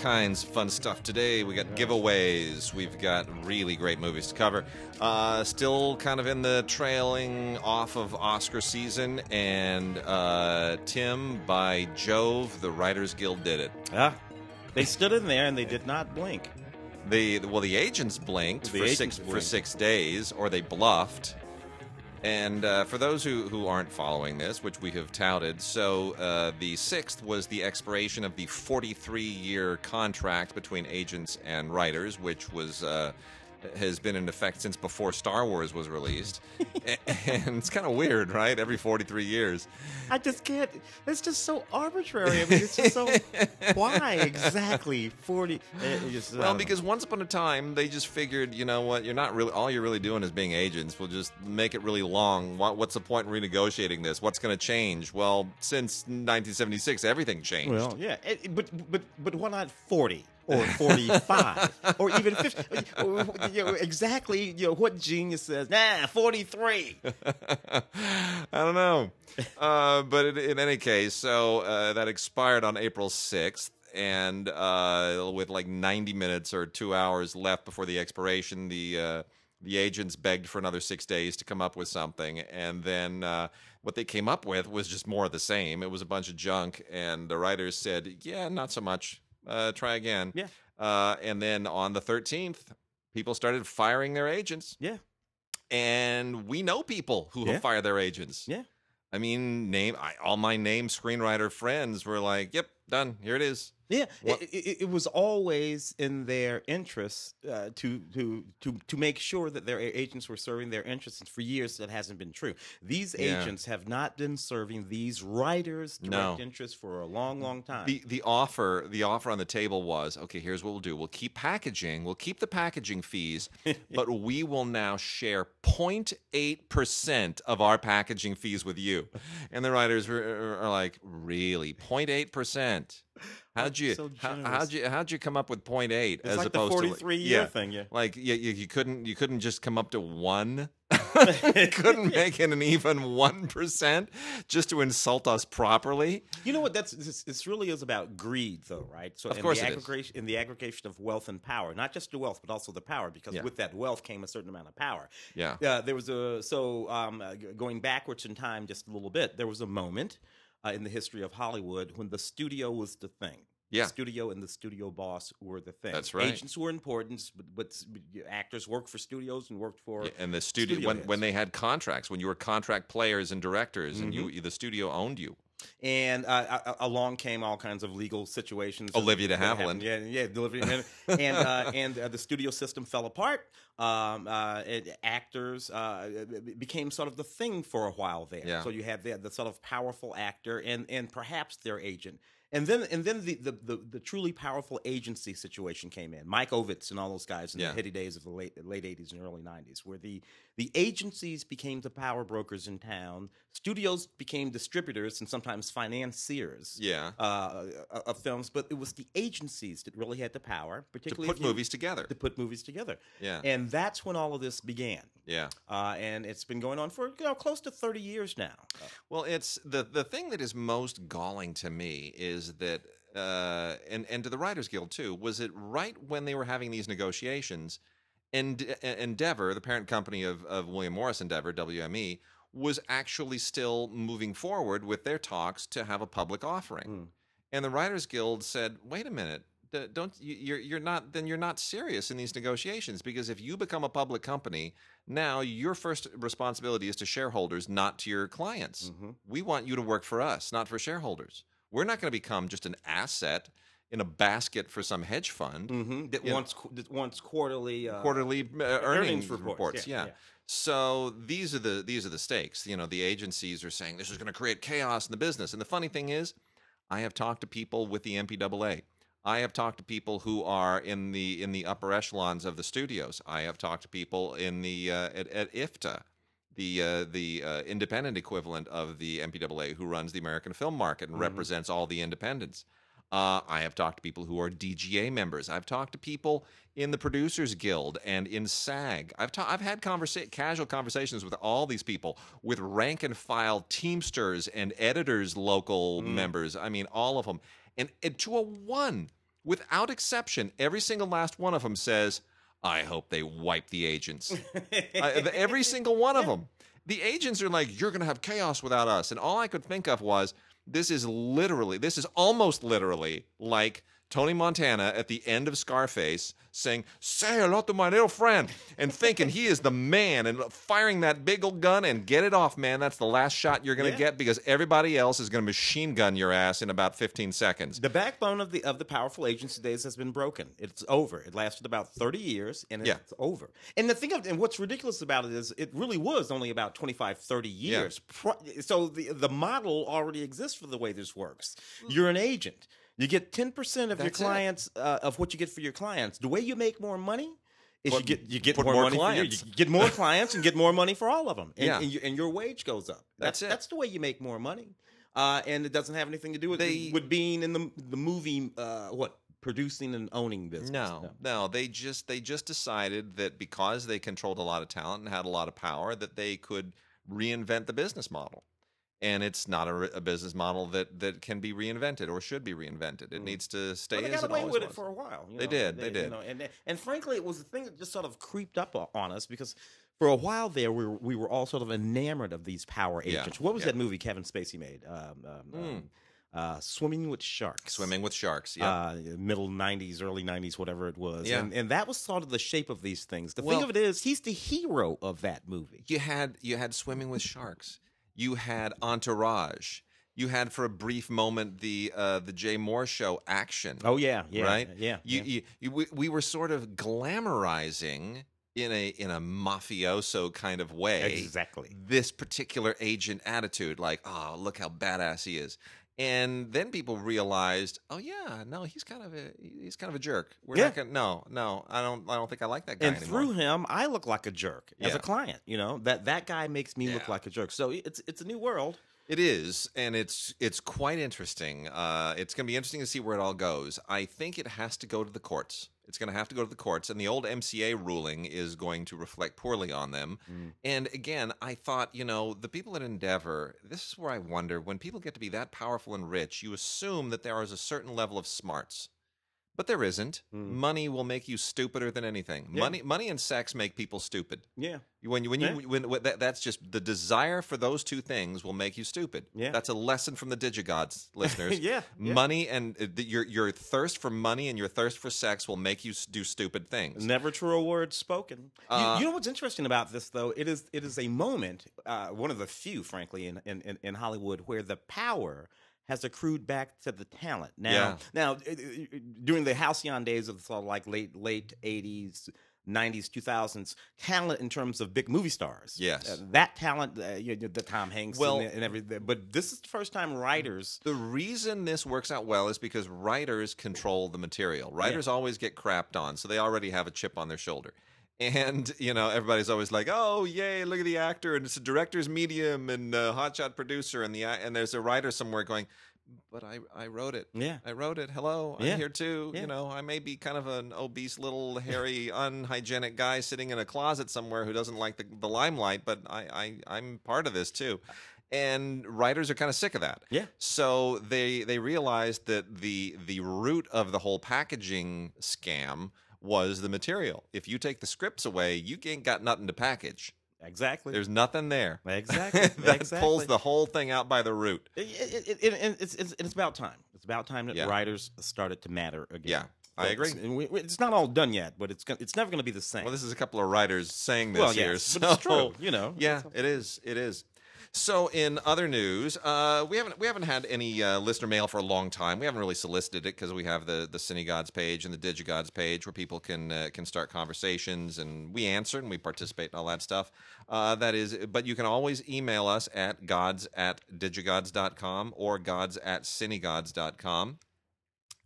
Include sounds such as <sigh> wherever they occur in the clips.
kinds of fun stuff today. We got giveaways. We've got really great movies to cover. Uh, still kind of in the trailing off of Oscar season, and uh, Tim by Jove, the Writers Guild did it. Yeah. They stood in there and they did not blink. The well, the agents blinked The for agents six for six days, or they bluffed. And uh, for those who, who aren't following this, which we have touted, so uh, the sixth was the expiration of the 43 year contract between agents and writers, which was uh, has been in effect since before Star Wars was released. And it's kind of weird, right? Every 43 years. I just can't. It's just so arbitrary. I mean, it's just so. why exactly 40? It, eh, it just, Well, know. because once upon a time, they just figured, you know what, you're not really, all you're really doing is being agents. We'll just make it really long. What, what's the point in renegotiating this? What's going to change? Well, since 1976, everything changed. Well, yeah, it- it- but but but why not forty or forty-five or <laughs> even fifty? You know, exactly, you know what genius says? Nah, forty-three. <laughs> I don't know. uh, but in, in any case, so uh, that expired on April 6th. And uh, with like 90 minutes or two hours left before the expiration, the uh, the agents begged for another six days to come up with something. And then uh, what they came up with was just more of the same. It was a bunch of junk. And the writers said, yeah, not so much. Uh, try again. Yeah. Uh, and then on the 13th, people started firing their agents Yeah, and we know people who Yeah. have fired their agents. yeah. I mean, name I, all my name screenwriter friends were like, "Yep, done. Here it is." Yeah, it, it, it was always in their interest uh, to to to to make sure that their agents were serving their interests. And for years, that hasn't been true. These Yeah. agents have not been serving these writers' direct No. interests for a long, long time. The the offer the offer on the table was, "Okay, here's what we'll do. We'll keep packaging. We'll keep the packaging fees, <laughs> but we will now share 0.8 percent of our packaging fees with you." And the writers were are like, "Really? 0.8 percent? <laughs> How'd you so how, how'd you how'd you come up with 0.8 it's as like the opposed to like- forty-three year yeah. thing. Yeah. Like you, you, you couldn't you couldn't just come up to one. <laughs> You <laughs> couldn't make it an even one percent just to insult us properly. You know what? That's this, really is about greed, though, right? So, Of in course the aggregation in the aggregation of wealth and power, not just the wealth, but also the power, because Yeah. with that wealth came a certain amount of power. Yeah. Uh, there was a so um, uh, going backwards in time just a little bit. There was a moment uh, in the history of Hollywood when the studio was the thing. Yeah. The studio and the studio boss were the thing. That's right. Agents were important, but, but actors worked for studios and worked for. Yeah, And the studio, studio when heads. when they had contracts, when you were contract players and directors, and Mm-hmm. you the studio owned you. And uh, along came all kinds of legal situations. Olivia de. Havilland. Yeah, yeah, Olivia de and uh, and uh, the studio system fell apart. Um, uh, and actors uh, became sort of the thing for a while there. Yeah. So you had the, the sort of powerful actor and and perhaps their agent. And then, and then the, the, the, the truly powerful agency situation came in. Mike Ovitz and all those guys in Yeah. the heady days of the late late eighties and early nineties, where the the agencies became the power brokers in town. Studios became distributors and sometimes financiers Yeah, uh, of films, but it was the agencies that really had the power, particularly to put you- movies together. to put movies together. Yeah. and that's when all of this began. Yeah. Uh, and it's been going on for you know close to thirty years now. Uh, Well, it's the the thing that is most galling to me is that, uh, and and to the Writers Guild too, was it right when they were having these negotiations, and Endeavor, the parent company of of William Morris Endeavor, WME, was actually still moving forward with their talks to have a public offering, Mm. and the Writers Guild said, "Wait a minute." Don't you- you're you're not then you're not serious in these negotiations because if you become a public company now your first responsibility is to shareholders not to your clients Mhm. we want you to work for us, not for shareholders. We're not going to become just an asset in a basket for some hedge fund. mhm, That Yeah. wants that wants quarterly uh, Quarterly uh, earnings, earnings reports, reports, yeah. yeah, yeah. So these are the these are the stakes. You know, the agencies are saying this is going to create chaos in the business. And the funny thing is, I have talked to people with the MPAA. I have talked to people who are in the in the upper echelons of the studios. I have talked to people in the uh, at, at IFTA, the uh, the uh, independent equivalent of the MPAA, who runs the American film market and Mhm. represents all the independents. Uh, I have talked to people who are DGA members. I've talked to people in the Producers Guild and in SAG. I've ta- I've had conversa- casual conversations with all these people, with rank and file Teamsters and editors, local Mm. members. I mean, all of them. And, and to a one, without exception, every single last one of them says, "I hope they wipe the agents." <laughs> every single one of them. The agents are like, "You're going to have chaos without us," and all I could think of was, "This is literally, this is almost literally like." Tony Montana at the end of Scarface saying, Say hello to my little friend, and thinking he is the man and firing that big old gun and get it off, man. That's the last shot you're going to Yeah. get because everybody else is going to machine gun your ass in about 15 seconds. The backbone of the of the powerful agency days has been broken. It's over. It lasted about thirty years, and it's Yeah. over. And the thing of and what's ridiculous about it is it really was only about 25, 30 years. Pro- So the the model already exists for the way this works. You're an agent. You get ten percent of your That's it. clients uh, of what you get for your clients. The way you make more money. Is you get you get more, more money your, clients. you get more <laughs> clients and get more money for all of them, and, Yeah. and, you, and your wage goes up. That's it. That's the way you make more money, uh, and it doesn't have anything to do with They- with being in the the movie uh, what producing and owning business. No, no, they just they just decided that because they controlled a lot of talent and had a lot of power, that they could reinvent the business model. And it's not a, a business model that that can be reinvented or should be reinvented. It Mm. needs to stay Well, they got away with was. it for a while. you They know, did, they you did. know, and and frankly, it was the thing that just sort of creeped up on us because for a while there, we were, we were all sort of enamored of these power Yeah, agents. What was yeah. that movie Kevin Spacey made? Um, um, Mm. um, uh, Swimming with Sharks. Swimming with sharks. Yeah. Uh, middle '90s, early '90s, whatever it was, Yeah. and, and that was sort of the shape of these things. The Well- thing of it is, he's the hero of that movie. you had you had swimming with sharks. You had Entourage. You had for a brief moment the uh, the Jay Mohr show action. Oh yeah, yeah, right? yeah. You, yeah. you, you, we, we were sort of glamorizing in a in a mafioso kind of way exactly. this particular agent attitude, like, oh, look how badass he is. And then people realized, oh yeah, no, he's kind of a he's kind of a jerk. We're Yeah. not gonna, no, no, I don't I don't think I like that guy and anymore. through him, I look like a jerk as a client. You know that that guy makes me look like a jerk. So it's it's a new world. It is, and it's it's quite interesting. Uh, it's going to be interesting to see where it all goes. I think it has to go to the courts. It's going to have to go to the courts, and the old MCA ruling is going to reflect poorly on them. Mm. And again, I thought, you know, the people at Endeavor. This is where I wonder when people get to be that powerful and rich, you assume that there is a certain level of smarts. But there isn't. Mm. Money will make you stupider than anything. Yeah. Money, money, and sex make people stupid. Yeah, When you when you Yeah. when, when that, that's just the desire for those two things will make you stupid. Yeah. that's a lesson from the Digigods, <laughs> listeners. yeah. Money and uh, the, your your thirst for money and your thirst for sex will make you do stupid things. Never truer words spoken. You- Uh, you, know what's interesting about this, though? It is it is a moment, uh, one of the few, frankly, in, in- in Hollywood, where the power has accrued back to the talent. Now, Yeah. now uh, uh, during the halcyon days of sort of like late late eighties. 90s, 2000s talent in terms of big movie stars. Yes. Uh, that talent, uh, you know, the Tom Hanks Well- and, and everything. But this is the first time writers. The reason this works out well is because writers control the material. Writers always get crapped on, so they already have a chip on their shoulder. And you know, everybody's always like, "Oh, yay! Look at the actor, and it's a director's medium, and a hotshot producer, and the and there's a writer somewhere going, but I I wrote it. Yeah. I wrote it. Hello, I'm here too. Yeah. You know, I may be kind of an obese, little, hairy, <laughs> unhygienic guy sitting in a closet somewhere who doesn't like the, the limelight, but I, I I'm part of this too. And writers are kind of sick of that. Yeah. So they they realized that the the root of the whole packaging scam was the material. If you take the scripts away, you ain't got nothing to package. Exactly. There's nothing there. exactly. <laughs> that exactly. pulls the whole thing out by the root. It, it, it, it, it- it's, it's, it's about time. It's about time that Yeah. writers started to matter again. Yeah, I agree. We- It's not all done yet, but it's it's never going to be the same. Well, this is a couple of writers saying this Well, here. yes, so but it's true. You know. <laughs> Yeah, it is. It is. So, in other news, uh, we haven't we haven't had any uh, listener mail for a long time. We haven't really solicited it because we have the the Cinegods page and the Digigods page where people can uh, can start conversations and we answer and we participate in all that stuff. Uh, that is, but you can always email us at gods at digigods.com or gods at cinegods.com.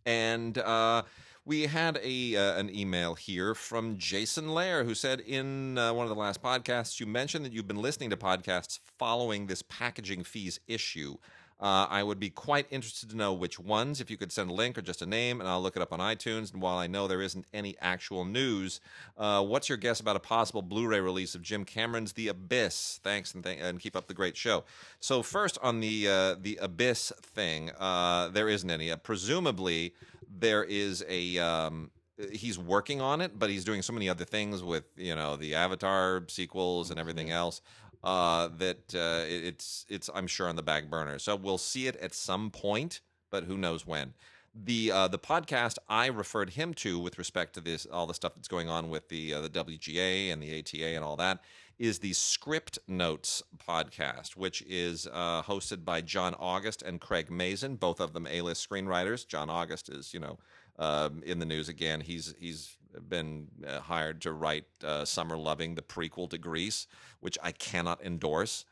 And uh, we had a uh, an email here from Jason Lair who said in uh, one of the last podcasts you mentioned that you've been listening to podcasts following this packaging fees issue. Uh, I would be quite interested to know which ones. If you could send a link or just a name, and I'll look it up on iTunes. And while I know there isn't any actual news, uh, what's your guess about a possible Blu-ray release of Jim Cameron's The Abyss? Thanks and, th- and keep up the great show. So first on the uh, the Abyss thing, uh, there isn't any. Uh, presumably, there is a. Um, he's working on it, but he's doing so many other things with you know the Avatar sequels and everything else uh, that uh, it's it's I'm sure on the back burner. So we'll see it at some point, but who knows when. The uh, the podcast I referred him to with respect to this all the stuff that's going on with the uh, the WGA and the ATA and all that is the Script Notes podcast, which is uh, hosted by John August and Craig Mazin, both of them A-list screenwriters. John August is you know um, in the news again. He's he's been uh, hired to write uh, Summer Loving, the prequel to Grease, which I cannot endorse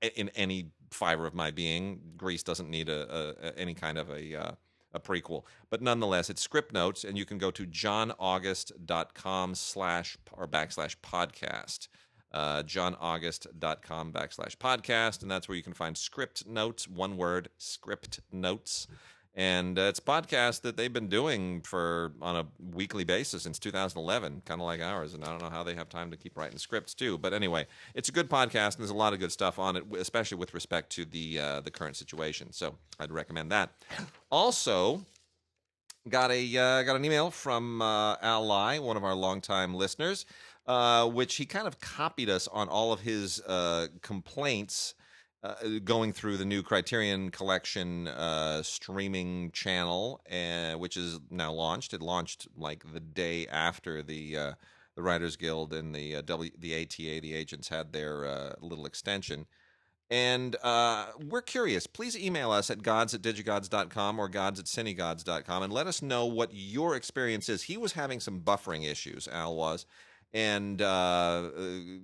in any fiber of my being. Grease doesn't need a, a, a any kind of a uh, a prequel, but nonetheless, it's script notes, and you can go to johnaugust.com slash or backslash podcast. Uh, johnaugust.com backslash podcast, and that's where you can find script notes, one word, script notes and uh, it's a podcast that they've been doing for on a weekly basis since 2011 kind of like ours and i don't know how they have time to keep writing scripts too. But anyway it's a good podcast and there's a lot of good stuff on it especially with respect to the uh, the current situation. So i'd recommend that. Also got a uh, got an email from uh, Al Lai, one of our longtime listeners, uh, which he kind of copied us on all of his uh, complaints uh, going through the new Criterion Collection uh, streaming channel, uh, which is now launched. It launched like the day after the uh, the Writers Guild and the uh, w, the ATA, the agents had their uh, little extension. And we're curious. Please email us at gods at digigods.com or gods at cinegods.com and let us know what your experience is. He was having some buffering issues, Al was, and uh,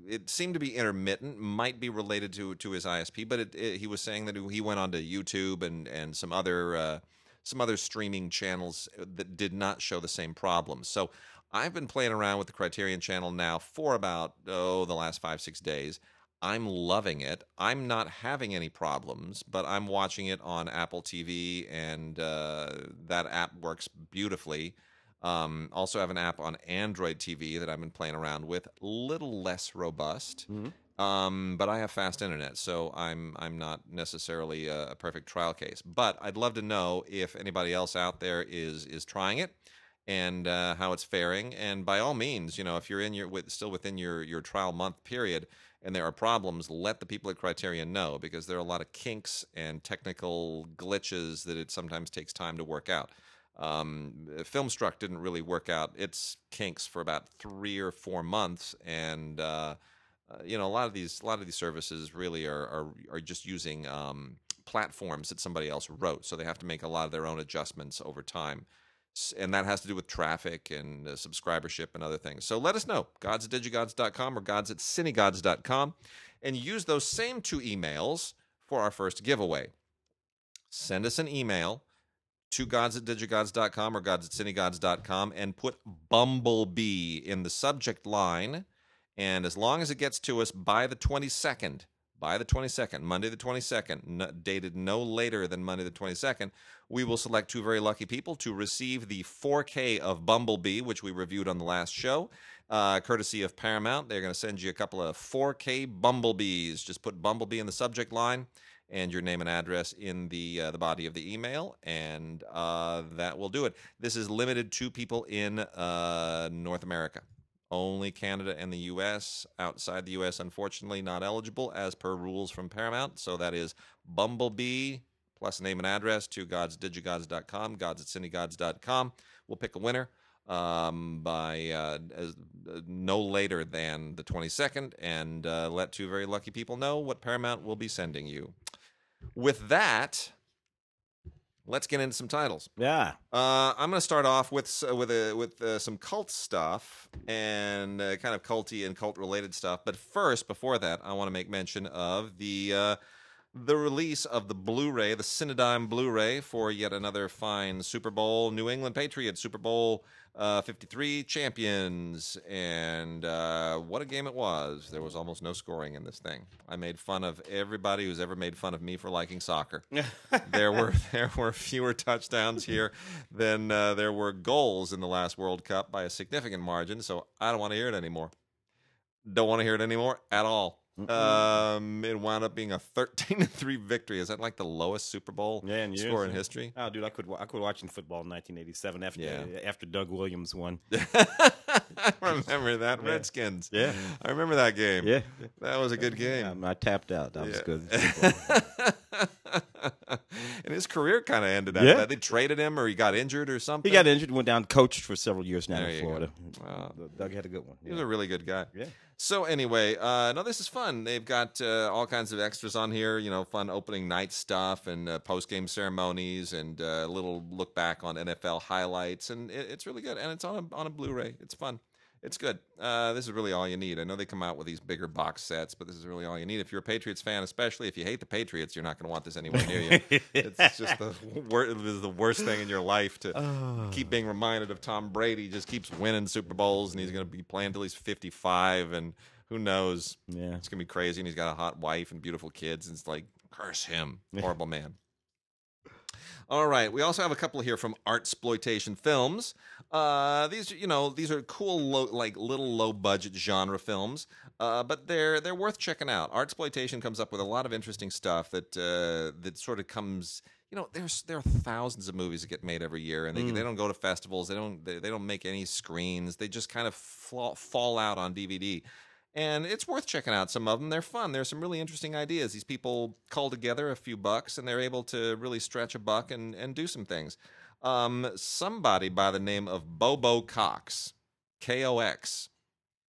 it seemed to be intermittent, might be related to to his ISP, but it, it, he was saying that he went onto YouTube and, and some other uh, some other streaming channels that did not show the same problems. So I've been playing around with the Criterion channel now for about oh the last five six days. I'm loving it. I'm not having any problems, but I'm watching it on Apple TV, and uh, that app works beautifully. Um, also have an app on Android TV that I've been playing around with, a little less robust. Um, but I have fast internet, so I'm I'm not necessarily a, a perfect trial case. But I'd love to know if anybody else out there is is trying it and uh, how it's faring. And by all means, you know, if you're in your with, still within your your trial month period and there are problems, let the people at Criterion know because there are a lot of kinks and technical glitches that it sometimes takes time to work out. Um, Filmstruck didn't really work out its kinks for about three or four months, and uh, uh, you know a lot of these a lot of these services really are are, are just using um, platforms that somebody else wrote, so they have to make a lot of their own adjustments over time. And that has to do with traffic and uh, subscribership and other things. So let us know, gods at digigods.com or gods at cinegods.com, and use those same two emails for our first giveaway. Send us an email to gods at digigods.com or gods at cinegods.com and put Bumblebee in the subject line. And as long as it gets to us by the 22nd, by the 22nd, Monday the 22nd, n- dated no later than Monday the 22nd, we will select two very lucky people to receive the 4K of Bumblebee, which we reviewed on the last show, uh, courtesy of Paramount. They're going to send you a couple of 4K Bumblebees. Just put Bumblebee in the subject line and your name and address in the uh, the body of the email, and uh, that will do it. This is limited to people in uh, North America. Only Canada and the U.S. Outside the U.S., unfortunately, not eligible as per rules from Paramount. So that is Bumblebee plus name and address to godsdigigods.com, gods at cinegods.com. We'll pick a winner um, by uh, as, uh, no later than the 22nd and uh, let two very lucky people know what Paramount will be sending you. With that, let's get into some titles. Yeah. Uh, I'm going to start off with with a, with uh, some cult stuff and uh, kind of culty and cult related stuff. But first, before that, I want to make mention of the uh, the release of the Blu-ray, the Cinedigm Blu-ray, for yet another fine Super Bowl. New England Patriots Super Bowl uh, 53 champions, and uh, what a game it was! There was almost no scoring in this thing. I made fun of everybody who's ever made fun of me for liking soccer. <laughs> there were there were fewer touchdowns here than uh, there were goals in the last World Cup by a significant margin. So I don't want to hear it anymore. Don't want to hear it anymore at all. Um, it wound up being a thirteen <laughs> to three victory. Is that like the lowest Super Bowl Yeah, in score in history? Oh, dude, I could I quit watching football in 1987 after Yeah. after Doug Williams won. <laughs> I remember that Yeah. Redskins. Yeah. I remember that game. Yeah, that was a good game. Um, I tapped out. That was good. <laughs> and his career kind of ended after Yeah. that. They traded him, or he got injured, or something. he got injured, went down, coached for several years now There in go. Florida. Wow. Doug had a good one. He was a really good guy. Yeah. So anyway, uh, no, this is fun. They've got uh, all kinds of extras on here. You know, fun opening night stuff and uh, post game ceremonies and uh, a little look back on NFL highlights, and it, it's really good. And it's on a on a Blu-ray. It's fun. It's good. Uh, this is really all you need. I know they come out with these bigger box sets, but this is really all you need. If you're a Patriots fan, especially if you hate the Patriots, you're not going to want this anywhere near you. <laughs> it's just the wor- the worst thing in your life to Oh. keep being reminded of Tom Brady. Just keeps winning Super Bowls, and he's going to be playing till he's 55, and who knows? Yeah. It's going to be crazy. And he's got a hot wife and beautiful kids, and it's like curse him, <laughs> horrible man. All right, we also have a couple here from Art Exploitation Films. Uh, these, you know, these are cool, low, like little low budget genre films, uh, but they're they're worth checking out. Art Exploitation comes up with a lot of interesting stuff that uh, that sort of comes. You know, there's there are thousands of movies that get made every year, and they they don't go to festivals. They don't they, they don't make any screens. They just kind of fall, fall out on DVD and it's worth checking out some of them they're fun. There's some really interesting ideas. These people call together a few bucks and they're able to really stretch a buck and, and do some things. Um, somebody by the name of Bodo Kox k-o-x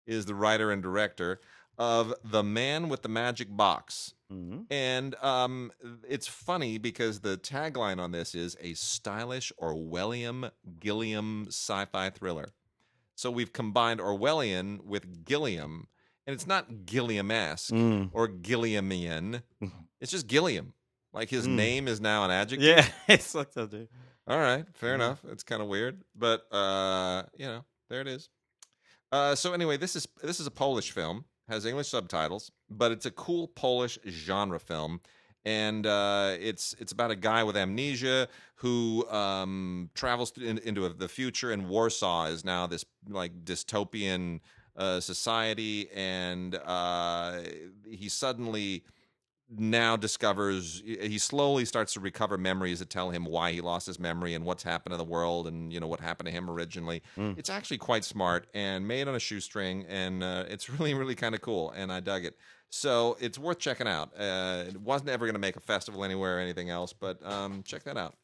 is the writer and director of the man with the magic box. Mhm. and um, it's funny because the tagline on this is a stylish Orwellian Gilliam sci-fi thriller. So we've combined Orwellian with Gilliam, and it's not Gilliam-esque Mm. or Gilliamian. <laughs> It's just Gilliam. Like his Mm. name is now an adjective. Yeah, <laughs> it's like that, dude. All right, fair Mhm. enough. It's kind of weird, but uh, you know, there it is. Uh, so anyway, this is this is a Polish film, has English subtitles, but it's a cool Polish genre film, and uh, it's it's about a guy with amnesia who um, travels in, into the future, and Warsaw is now this like dystopian uh, society, and uh, he suddenly now discovers he slowly starts to recover memories that tell him why he lost his memory and what's happened in the world and you know what happened to him originally Mm. it's actually quite smart and made on a shoestring and uh, it's <laughs> really really kind of cool and i dug it so it's worth checking out uh, it wasn't ever going to make a festival anywhere or anything else but um, check that out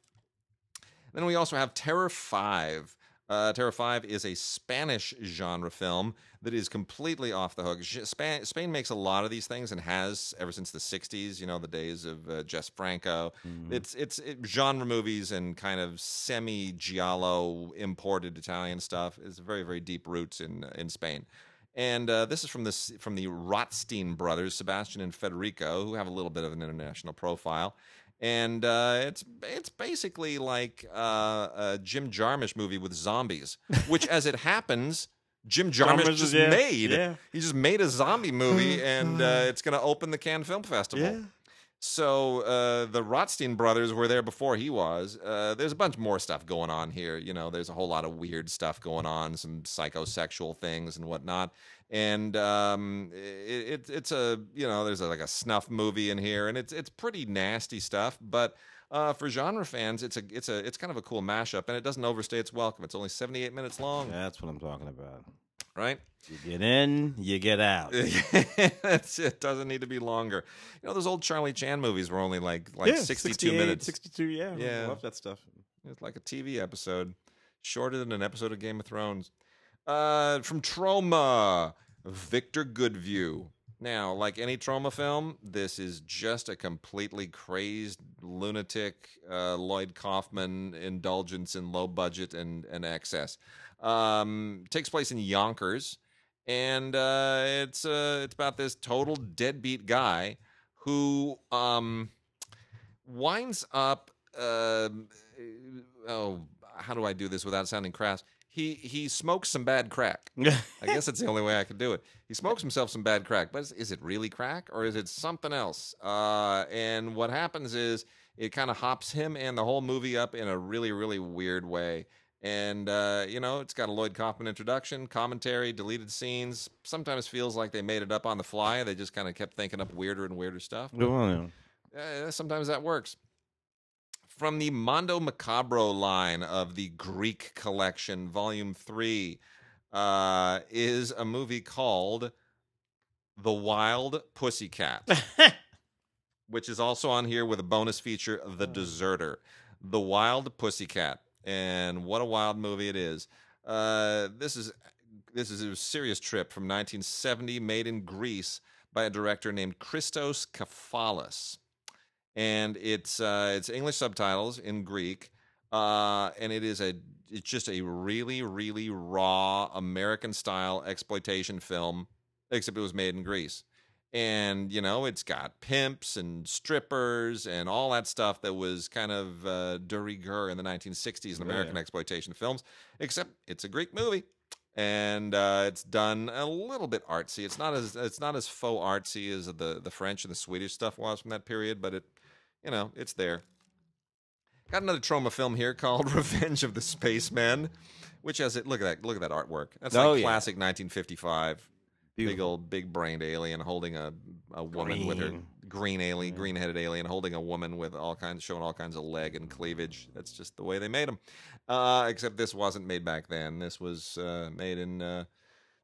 then we also have Terror 5. Uh, Terror 5 is a Spanish genre film that is completely off the hook. Spain, Spain makes a lot of these things and has ever since the 60s, you know, the days of uh, Jess Franco. It's it's it, genre movies and kind of semi giallo imported Italian stuff. It's very very deep roots in in Spain. And uh, this is from this from the Rotstein brothers, Sebastian and Federico, who have a little bit of an international profile. And uh, it's it's basically like uh, a Jim Jarmusch movie with zombies, which, as it happens, Jim Jarmusch Jarmusch, just yeah, made. yeah. He just made a zombie movie, and uh, it's going to open the Cannes Film Festival. Yeah. So uh, the Rotstein brothers were there before he was. Uh, there's a bunch more stuff going on here. You know, there's a whole lot of weird stuff going on, some psychosexual things and whatnot. And um, it, it, it's a you know, there's a, like a snuff movie in here, and it's it's pretty nasty stuff. But uh, for genre fans, it's a it's a it's kind of a cool mashup, and it doesn't overstay its welcome. It's only 78 minutes long, That's what I'm talking about. right? You get in, you get out. <laughs> It. Doesn't need to be longer. You know, those old Charlie Chan movies were only like like yeah, 62 minutes. 62, yeah. Yeah. I love that stuff. It's like a TV episode, shorter than an episode of Game of Thrones. Uh, from Troma, Victor Goodview. Now, like any Troma film, this is just a completely crazed, lunatic uh, Lloyd Kaufman indulgence in low budget and, and excess. Um, takes place in Yonkers, and uh, it's uh, it's about this total deadbeat guy who um, winds up. um oh, how do I do this without sounding crass? He he smokes some bad crack. <laughs> I guess that's the only way I could do it. He smokes himself some bad crack, but is, is it really crack or is it something else? Uh, and what happens is it kind of hops him and the whole movie up in a really really weird way. And uh, you know, it's got a Lloyd Kaufman introduction, commentary, deleted scenes. Sometimes feels like they made it up on the fly. They just kind of kept thinking up weirder and weirder stuff. Well, Uh, sometimes that works. From the Mondo Macabro line of the Greek collection, Volume 3, uh, is a movie called The Wild Pussycat, <laughs> which is also on here with a bonus feature, The Deserter. The Wild Pussycat. And what a wild movie it is. Uh, this is this is a serious trip from 1970, made in Greece by a director named Christos Kafalis and it's uh, it's English subtitles in Greek, uh, and it is a it's just a really really raw American style exploitation film, except it was made in Greece, and you know it's got pimps and strippers and all that stuff that was kind of uh, de rigueur in the 1960s in American Yeah. exploitation films, except it's a Greek movie. And uh, it's done a little bit artsy. It's not as it's not as faux artsy as the the French and the Swedish stuff was from that period, but it you know, it's there. Got another Troma film here called <laughs> Revenge of the Spacemen, which has it. Look at that! Look at that artwork. That's Oh, like yeah. classic 1955. Big old, big brained alien holding a a woman with her Green. green alien, green headed alien holding a woman with all kinds, showing all kinds of leg and cleavage. That's just the way they made them. Uh, except this wasn't made back then. This was uh, made in. Uh,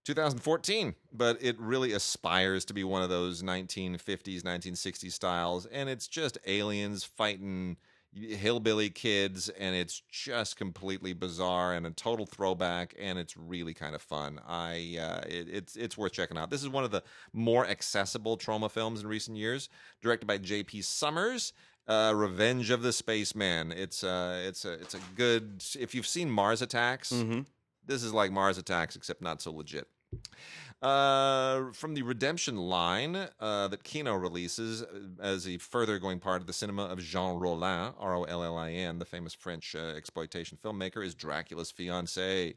2014, but it really aspires to be one of those 1950s, 1960s styles, and it's just aliens fighting hillbilly kids, and it's just completely bizarre and a total throwback, and it's really kind of fun. I uh, it, it's it's worth checking out. This is one of the more accessible Troma films in recent years, directed by J.P. Summers. Uh, Revenge of the Spaceman. It's uh, it's a it's a good. If you've seen Mars Attacks, Mm-hmm. This is like Mars Attacks, except not so legit. Uh, from the Redemption line uh, that Kino releases uh, as a further going part of the cinema of Jean Rollin, R O L L I N, the famous French uh, exploitation filmmaker, is Dracula's fiance.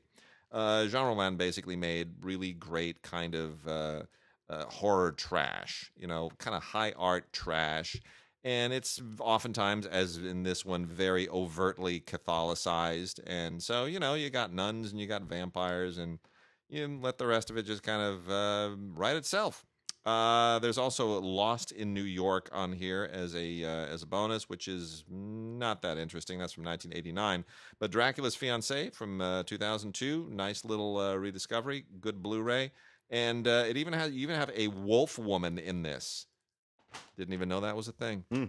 Uh, Jean Rollin basically made really great kind of uh, horror trash, you know, kind of high art trash. And it's oftentimes, as in this one, very overtly Catholicized. And so, you know, you got nuns and you got vampires, and you let the rest of it just kind of uh, write itself. Uh, there's also Lost in New York on here as a uh, as a bonus, which is not that interesting. That's from 1989. But Dracula's Fiance from uh, 2002, nice little uh, rediscovery, good Blu-ray, and uh, it even has you even have a wolf woman in this. Didn't even know that was a thing. Hmm.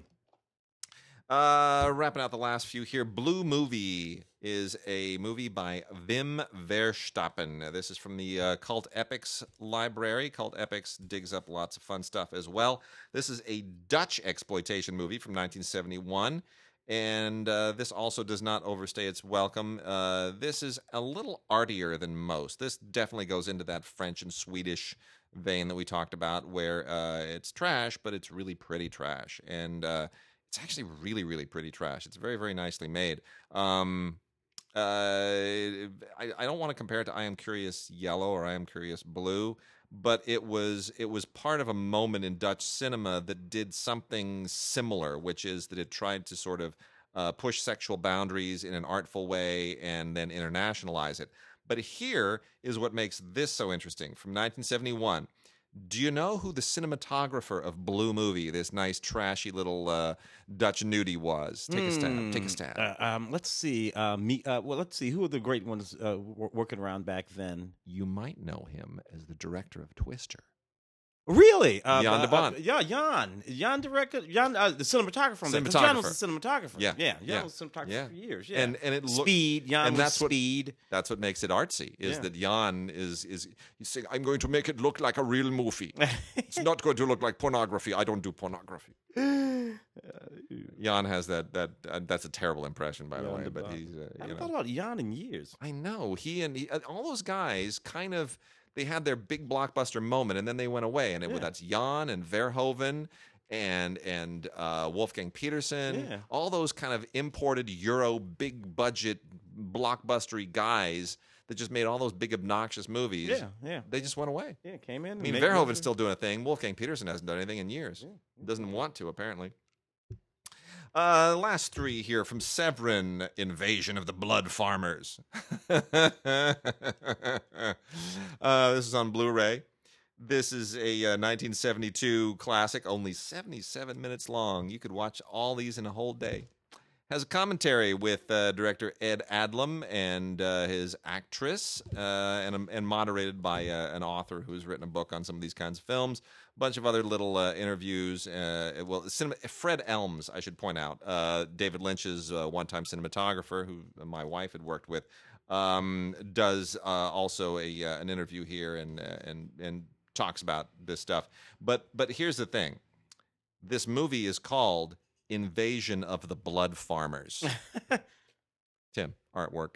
Uh, wrapping out the last few here. Blue Movie is a movie by Wim Verstappen. This is from the uh, Cult Epics library. Cult Epics digs up lots of fun stuff as well. This is a Dutch exploitation movie from 1971. And uh, this also does not overstay its welcome. Uh, this is a little artier than most. This definitely goes into that French and Swedish vein that we talked about, where uh, it's trash, but it's really pretty trash. And uh, it's actually really, really pretty trash. It's very, very nicely made. Um, uh, I, I don't want to compare it to I Am Curious Yellow or I Am Curious Blue, but it was it was part of a moment in Dutch cinema that did something similar, which is that it tried to sort of uh, push sexual boundaries in an artful way and then internationalize it. But here is what makes this so interesting. From 1971, do you know who the cinematographer of Blue Movie, this nice trashy little uh, Dutch nudie, was? Take a stab. Take a stab. Uh, um, let's see. Uh, me. Uh, well, let's see. Who are the great ones uh, w- working around back then? you might know him as the director of Twister. Really? Uh, Jan de uh, uh, yeah, Jan. Jan directed. Jan, uh, the cinematographer from. 'cause Jan was the cinematographer. Yeah, yeah. Jan yeah, was the cinematographer yeah. for years. Yeah. And and it look, Speed. Jan and that's what- Speed. that's what makes it artsy is Yeah. that Jan is is he's saying I'm going to make it look like a real movie. it's not going to look like pornography. I don't do pornography. <laughs> Jan has that that uh, that's a terrible impression by the way, but he's uh, I haven't know thought about Jan in years. I know he and he, uh, all those guys kind of they had their big blockbuster moment and then they went away and it, Yeah. that's Jan and Verhoeven and and uh, Wolfgang Petersen, Yeah. all those kind of imported Euro big budget blockbustery guys that just made all those big obnoxious movies. Yeah, yeah, They just went away. yeah. Came in. I mean, Verhoeven's still doing a thing. Wolfgang Petersen hasn't done anything in years. Doesn't want to, apparently. Uh, last three here from Severin Invasion of the Blood Farmers. <laughs> uh, this is on Blu ray. This is a uh, 1972 classic, only 77 minutes long. You could watch all these in a whole day. Has a commentary with uh, director Ed Adlum and uh, his actress, uh, and, and moderated by uh, an author who's written a book on some of these kinds of films. Bunch of other little uh, interviews. Uh, well, cinema, Fred Elmes, I should point out, uh, David Lynch's uh, one-time cinematographer, who my wife had worked with, um, does uh, also a uh, an interview here and uh, and and talks about this stuff. But but here's the thing: this movie is called Invasion of the Blood Farmers. <laughs> Tim, artwork,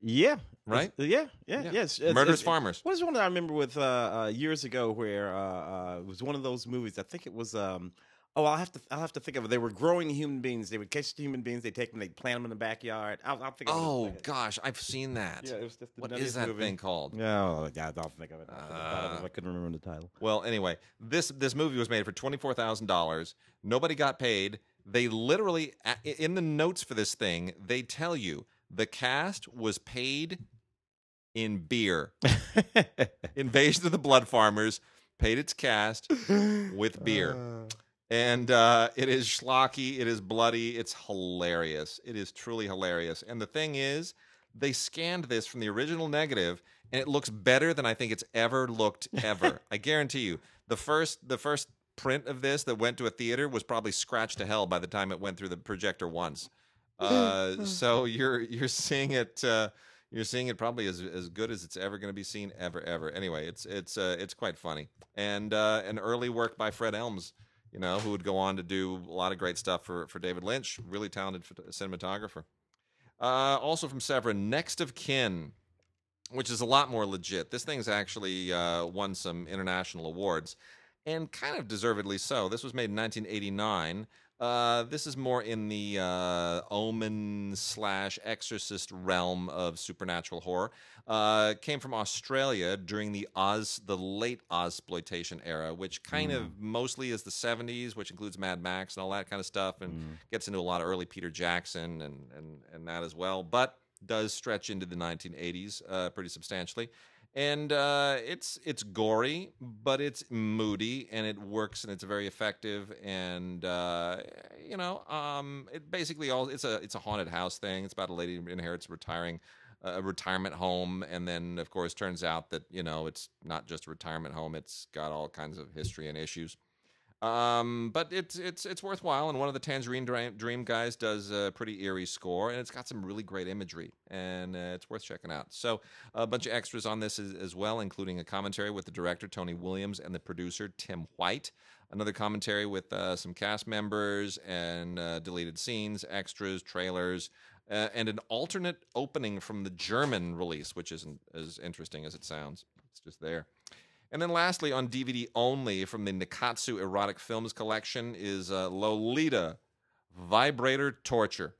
Yeah. Right? Yeah. Yeah. Yeah. Yes. It's- Murderous it's- Farmers. What is one that I remember with uh, uh, years ago where uh, uh, it was one of those movies? I think it was. Um, oh, I'll have to. I'll have to think of it. They were growing human beings. They would catch the human beings. They take them. They plant them in the backyard. I'll, I'll think it. Oh gosh, I've seen that. Yeah, it was just the what nuttiest that movie. thing called? No, yeah, I'll think of it. I'll think about it if Uh, I couldn't remember the title. Well, anyway, this this movie was made for twenty four thousand dollars. Nobody got paid. They literally, in the notes for this thing, they tell you the cast was paid in beer. <laughs> Invasion of the Blood Farmers paid its cast with beer. And uh, it is schlocky. It is bloody. It's hilarious. It is truly hilarious. And the thing is, they scanned this from the original negative, and it looks better than I think it's ever looked ever. <laughs> I guarantee you. The first, the first print of this that went to a theater was probably scratched to hell by the time it went through the projector once. <laughs> Uh, so you're you're seeing it. Uh, you're seeing it probably as as good as it's ever going to be seen ever ever. Anyway, it's it's uh, it's quite funny and uh, an early work by Fred Elmes you know, who would go on to do a lot of great stuff for, for David Lynch, really talented cinematographer. Uh, also from Severin, Next of Kin, which is a lot more legit. This thing's actually uh, won some international awards, and kind of deservedly so. This was made in 1989. Uh, this is more in the uh, omen slash exorcist realm of supernatural horror. Uh, came from Australia during the Oz, the late Ozploitation era, which kind of mostly is the 70s, which includes Mad Max and all that kind of stuff, and gets into a lot of early Peter Jackson and and and that as well. But does stretch into the 1980s uh, pretty substantially. And uh, it's it's gory, but it's moody, and it works, and it's very effective. And uh, you know, um, it basically all it's a it's a haunted house thing. It's about a lady who inherits retiring a retirement home, and then of course turns out that you know it's not just a retirement home; it's got all kinds of history and issues. Um, but it's it's it's worthwhile, and one of the Tangerine Dream guys does a pretty eerie score, and it's got some really great imagery, and uh, it's worth checking out. So a bunch of extras on this as, as well, including a commentary with the director Tony Williams and the producer Tim White. Another commentary with uh, some cast members and uh, deleted scenes, extras, trailers, uh, and an alternate opening from the German release, which isn't as interesting as it sounds. It's just there. And then lastly, on DVD only from the Nikkatsu Erotic Films collection is uh, Lolita Vibrator Torture.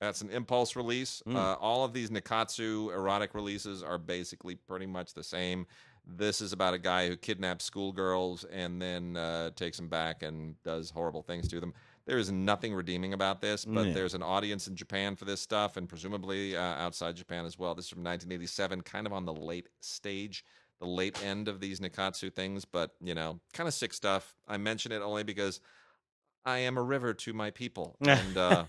That's an impulse release. Mm. Uh, all of these Nikkatsu erotic releases are basically pretty much the same. This is about a guy who kidnaps schoolgirls and then uh, takes them back and does horrible things to them. There is nothing redeeming about this, but Yeah. there's an audience in Japan for this stuff, and presumably uh, outside Japan as well. This is from 1987, kind of on the late stage, the late end of these Nikkatsu things, but you know, kind of sick stuff. I mention it only because I am a river to my people, <laughs> and uh,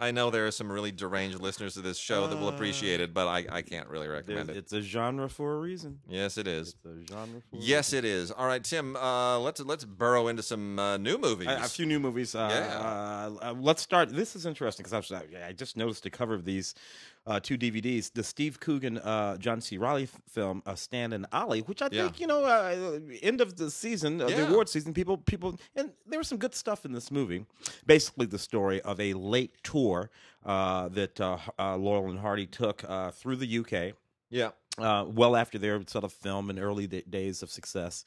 I know there are some really deranged listeners to this show that will appreciate it, but I, I can't really recommend it. It's a genre for a reason. Yes, it is. It's a genre for a Yes, it is. All right, Tim. Uh, let's let's burrow into some uh, new movies. A, a few new movies. Uh, Yeah. uh, uh, let's start. This is interesting because I, I just noticed the cover of these uh, two DVDs. The Steve Coogan, uh, John C. Reilly film, uh, Stan and Ollie, which I Yeah. think you know, uh, end of the season, uh, Yeah. the award season. People, people, and there was some good stuff in this movie. Basically, the story of a late tour uh, that uh, uh, Laurel and Hardy took uh, through the UK yeah, uh, well after their sort of film and early da- days of success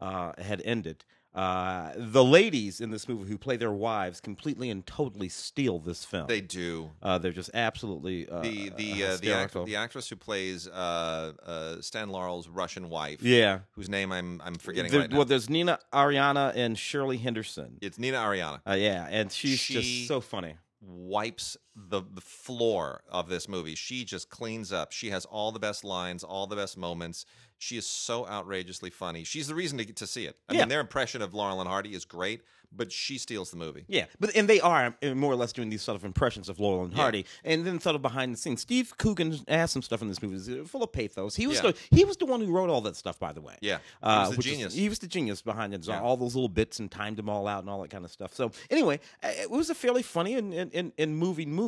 uh, had ended. Uh, the ladies in this movie who play their wives completely and totally steal this film. They do. uh, they're just absolutely uh, The the uh, the, act- the actress who plays uh, uh, Stan Laurel's Russian wife, yeah. whose name I'm I'm forgetting There- right now. Well, there's Nina Arianda and Shirley Henderson. it's Nina Arianda. Uh, yeah, and she's She- just so funny. wipes the the floor of this movie. She just cleans up. She has all the best lines, all the best moments. She is so outrageously funny. She's the reason to get to see it. I Yeah. mean, their impression of Laurel and Hardy is great, but she steals the movie. Yeah, but and they are uh, more or less doing these sort of impressions of Laurel and Yeah. Hardy, and then sort of behind the scenes. Steve Coogan has some stuff in this movie that's full of pathos. He was Yeah. the, he was the one who wrote all that stuff, by the way. Yeah, he Uh, was the which is- genius. he was the genius behind it. All those little bits and timed them all out and all that kind of stuff. So anyway, uh, it was a fairly funny and, and, and, and moving movie.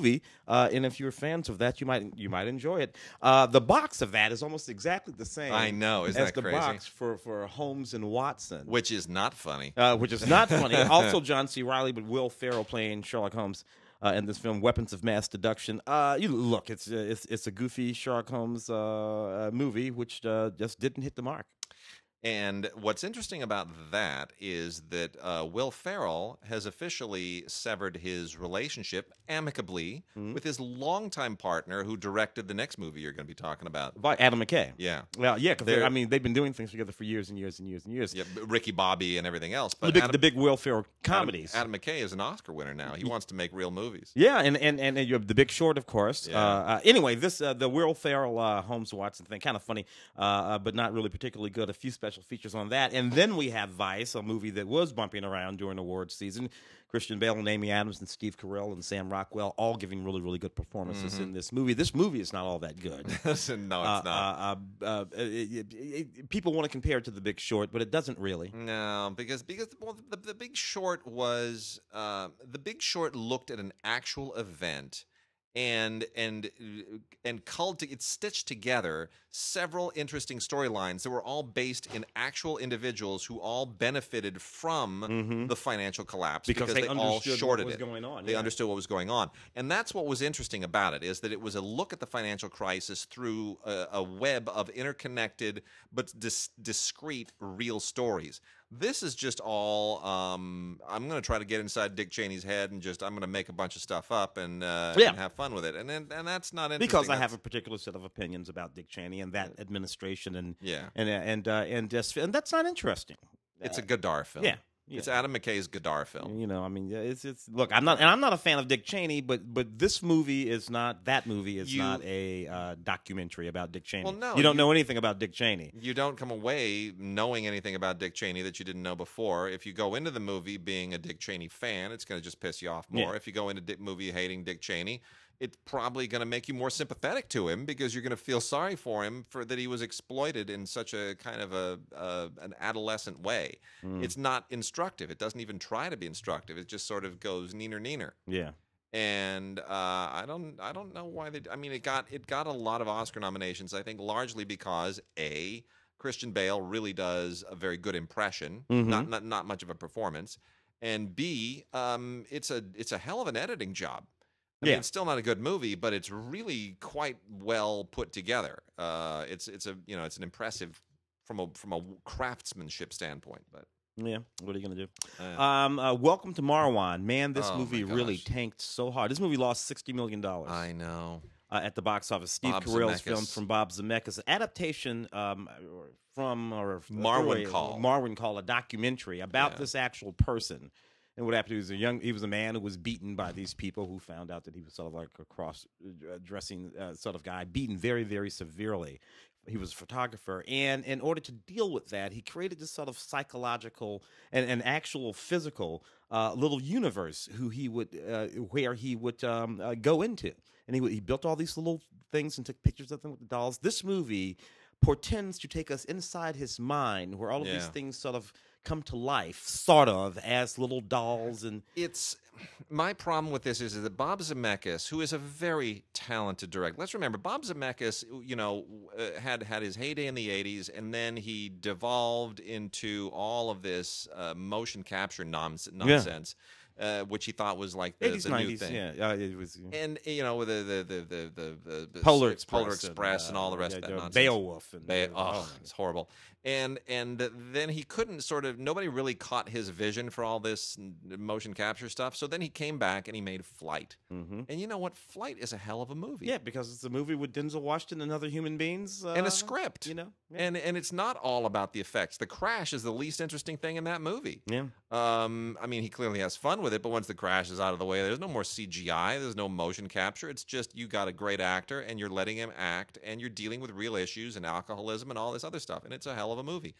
Uh, and if you're fans of that, you might you might enjoy it. Uh, the box of that is almost exactly the same. I know, isn't as that the crazy? box for for Holmes and Watson Which is not funny. uh, which is not funny. <laughs> also, John C. Reilly, but Will Ferrell playing Sherlock Holmes uh, in this film, Weapons of Mass Deduction. Uh, you look, it's it's it's a goofy Sherlock Holmes uh, uh, movie, which uh, just didn't hit the mark. And what's interesting about that is that uh, Will Ferrell has officially severed his relationship amicably Hmm? with his longtime partner who directed the next movie you're going to be talking about. By Adam McKay. Yeah. Well, yeah, because I mean they've been doing things together for years and years and years and years. Yeah, Ricky Bobby and everything else. But the big Adam, the big Will Ferrell comedies. Adam, McKay is an Oscar winner now. He wants to make real movies. Yeah, and and and you have the Big Short, of course. Yeah. Uh, uh, anyway, this uh, the Will Ferrell uh, Holmes Watson thing, kind of funny, uh, but not really particularly good. A few special features on that, and then we have Vice, a movie that was bumping around during awards season. Christian Bale and Amy Adams and Steve Carell and Sam Rockwell all giving really really good performances Mm-hmm. in this movie. This movie is not all that good. <laughs> no, it's Uh, not. uh, uh, uh, it- it- it- people want to compare it to The Big Short, but it doesn't really. No, because because well, the, the Big Short was uh, the Big Short looked at an actual event and and and called to, it stitched together several interesting storylines that were all based in actual individuals who all benefited from the financial collapse Mm-hmm. Because they all understood what shorted was it. going on, They yeah. understood what was going on, and that's what was interesting about it is that it was a look at the financial crisis through a, a web of interconnected but dis- discrete real stories. This is just all. Um, I'm going to try to get inside Dick Cheney's head and just I'm going to make a bunch of stuff up and, uh, Yeah. and have fun with it, and and, and that's not interesting. because I That's- have a particular set of opinions about Dick Cheney and that administration and Yeah. and and uh, and just and that's not interesting. It's a Godard film. Yeah, It's. Adam McKay's Godard film. You know, I mean, yeah, it's it's look. I'm not, and I'm not a fan of Dick Cheney, but but this movie is not. That movie is You- not a uh, documentary about Dick Cheney. Well, no, you don't you- know anything about Dick Cheney. You don't come away knowing anything about Dick Cheney that you didn't know before. If you go into the movie being a Dick Cheney fan, it's going to just piss you off more. Yeah. If you go into the movie hating Dick Cheney, it's probably going to make you more sympathetic to him because you're going to feel sorry for him for that he was exploited in such a kind of a uh, an adolescent way. Hmm. It's not instructive. It doesn't even try to be instructive. It just sort of goes neener neener Yeah, and uh, I don't I don't know why they. I mean, it got it got a lot of Oscar nominations. I think largely because a Christian Bale really does a very good impression, Mhm. not, not not much of a performance, and b um, it's a it's a hell of an editing job. I Yeah. mean, it's still not a good movie, but it's really quite well put together. Uh, it's it's a you know it's an impressive from a from a craftsmanship standpoint, but. yeah. What are you gonna do? uh, Um, uh, Welcome to Marwen. Man, this Oh, movie really tanked so hard. This movie lost sixty million dollars. I know. uh, at the box office. Steve Bob Carell's Zemeckis. film from Bob Zemeckis, an adaptation um, from or Marwin or- Call. Marwencol, a documentary about Yeah. this actual person. And what happened? He was a young. He was a man who was beaten by these people who found out that he was sort of like a cross-dressing uh, sort of guy, beaten very, very severely. He was a photographer, and in order to deal with that, he created this sort of psychological and an actual physical uh, little universe who he would uh, where he would um, uh, go into, and he he built all these little things and took pictures of them with the dolls. This movie portends to take us inside his mind, where all of these things sort of come to life, sort of as little dolls and it's my problem with this is, is that Bob Zemeckis, who is a very talented director, let's remember Bob Zemeckis, you know, uh, had had his heyday in the '80s, and then he devolved into all of this uh, motion capture nonsense. nonsense. Uh, which he thought was like the, 80s, the new 90s, thing. yeah. Uh, it was And you know the the the the the, the, Polar Express, Polar Express, and, all the uh, rest yeah, of that nonsense. Beowulf and Be- uh, oh, it's horrible. And and then he couldn't sort of nobody really caught his vision for all this motion capture stuff. So then he came back and he made Flight. hmm And you know what? Flight is a hell of a movie. Yeah, because it's a movie with Denzel Washington and other human beings uh, And a script. You know, yeah. And and it's not all about the effects. The crash is the least interesting thing in that movie. yeah. Um, I mean, he clearly has fun with it, but once the crash is out of the way, there's no more CGI. There's no motion capture. It's just you got a great actor and you're letting him act, and you're dealing with real issues and alcoholism and all this other stuff, and it's a hell of a movie.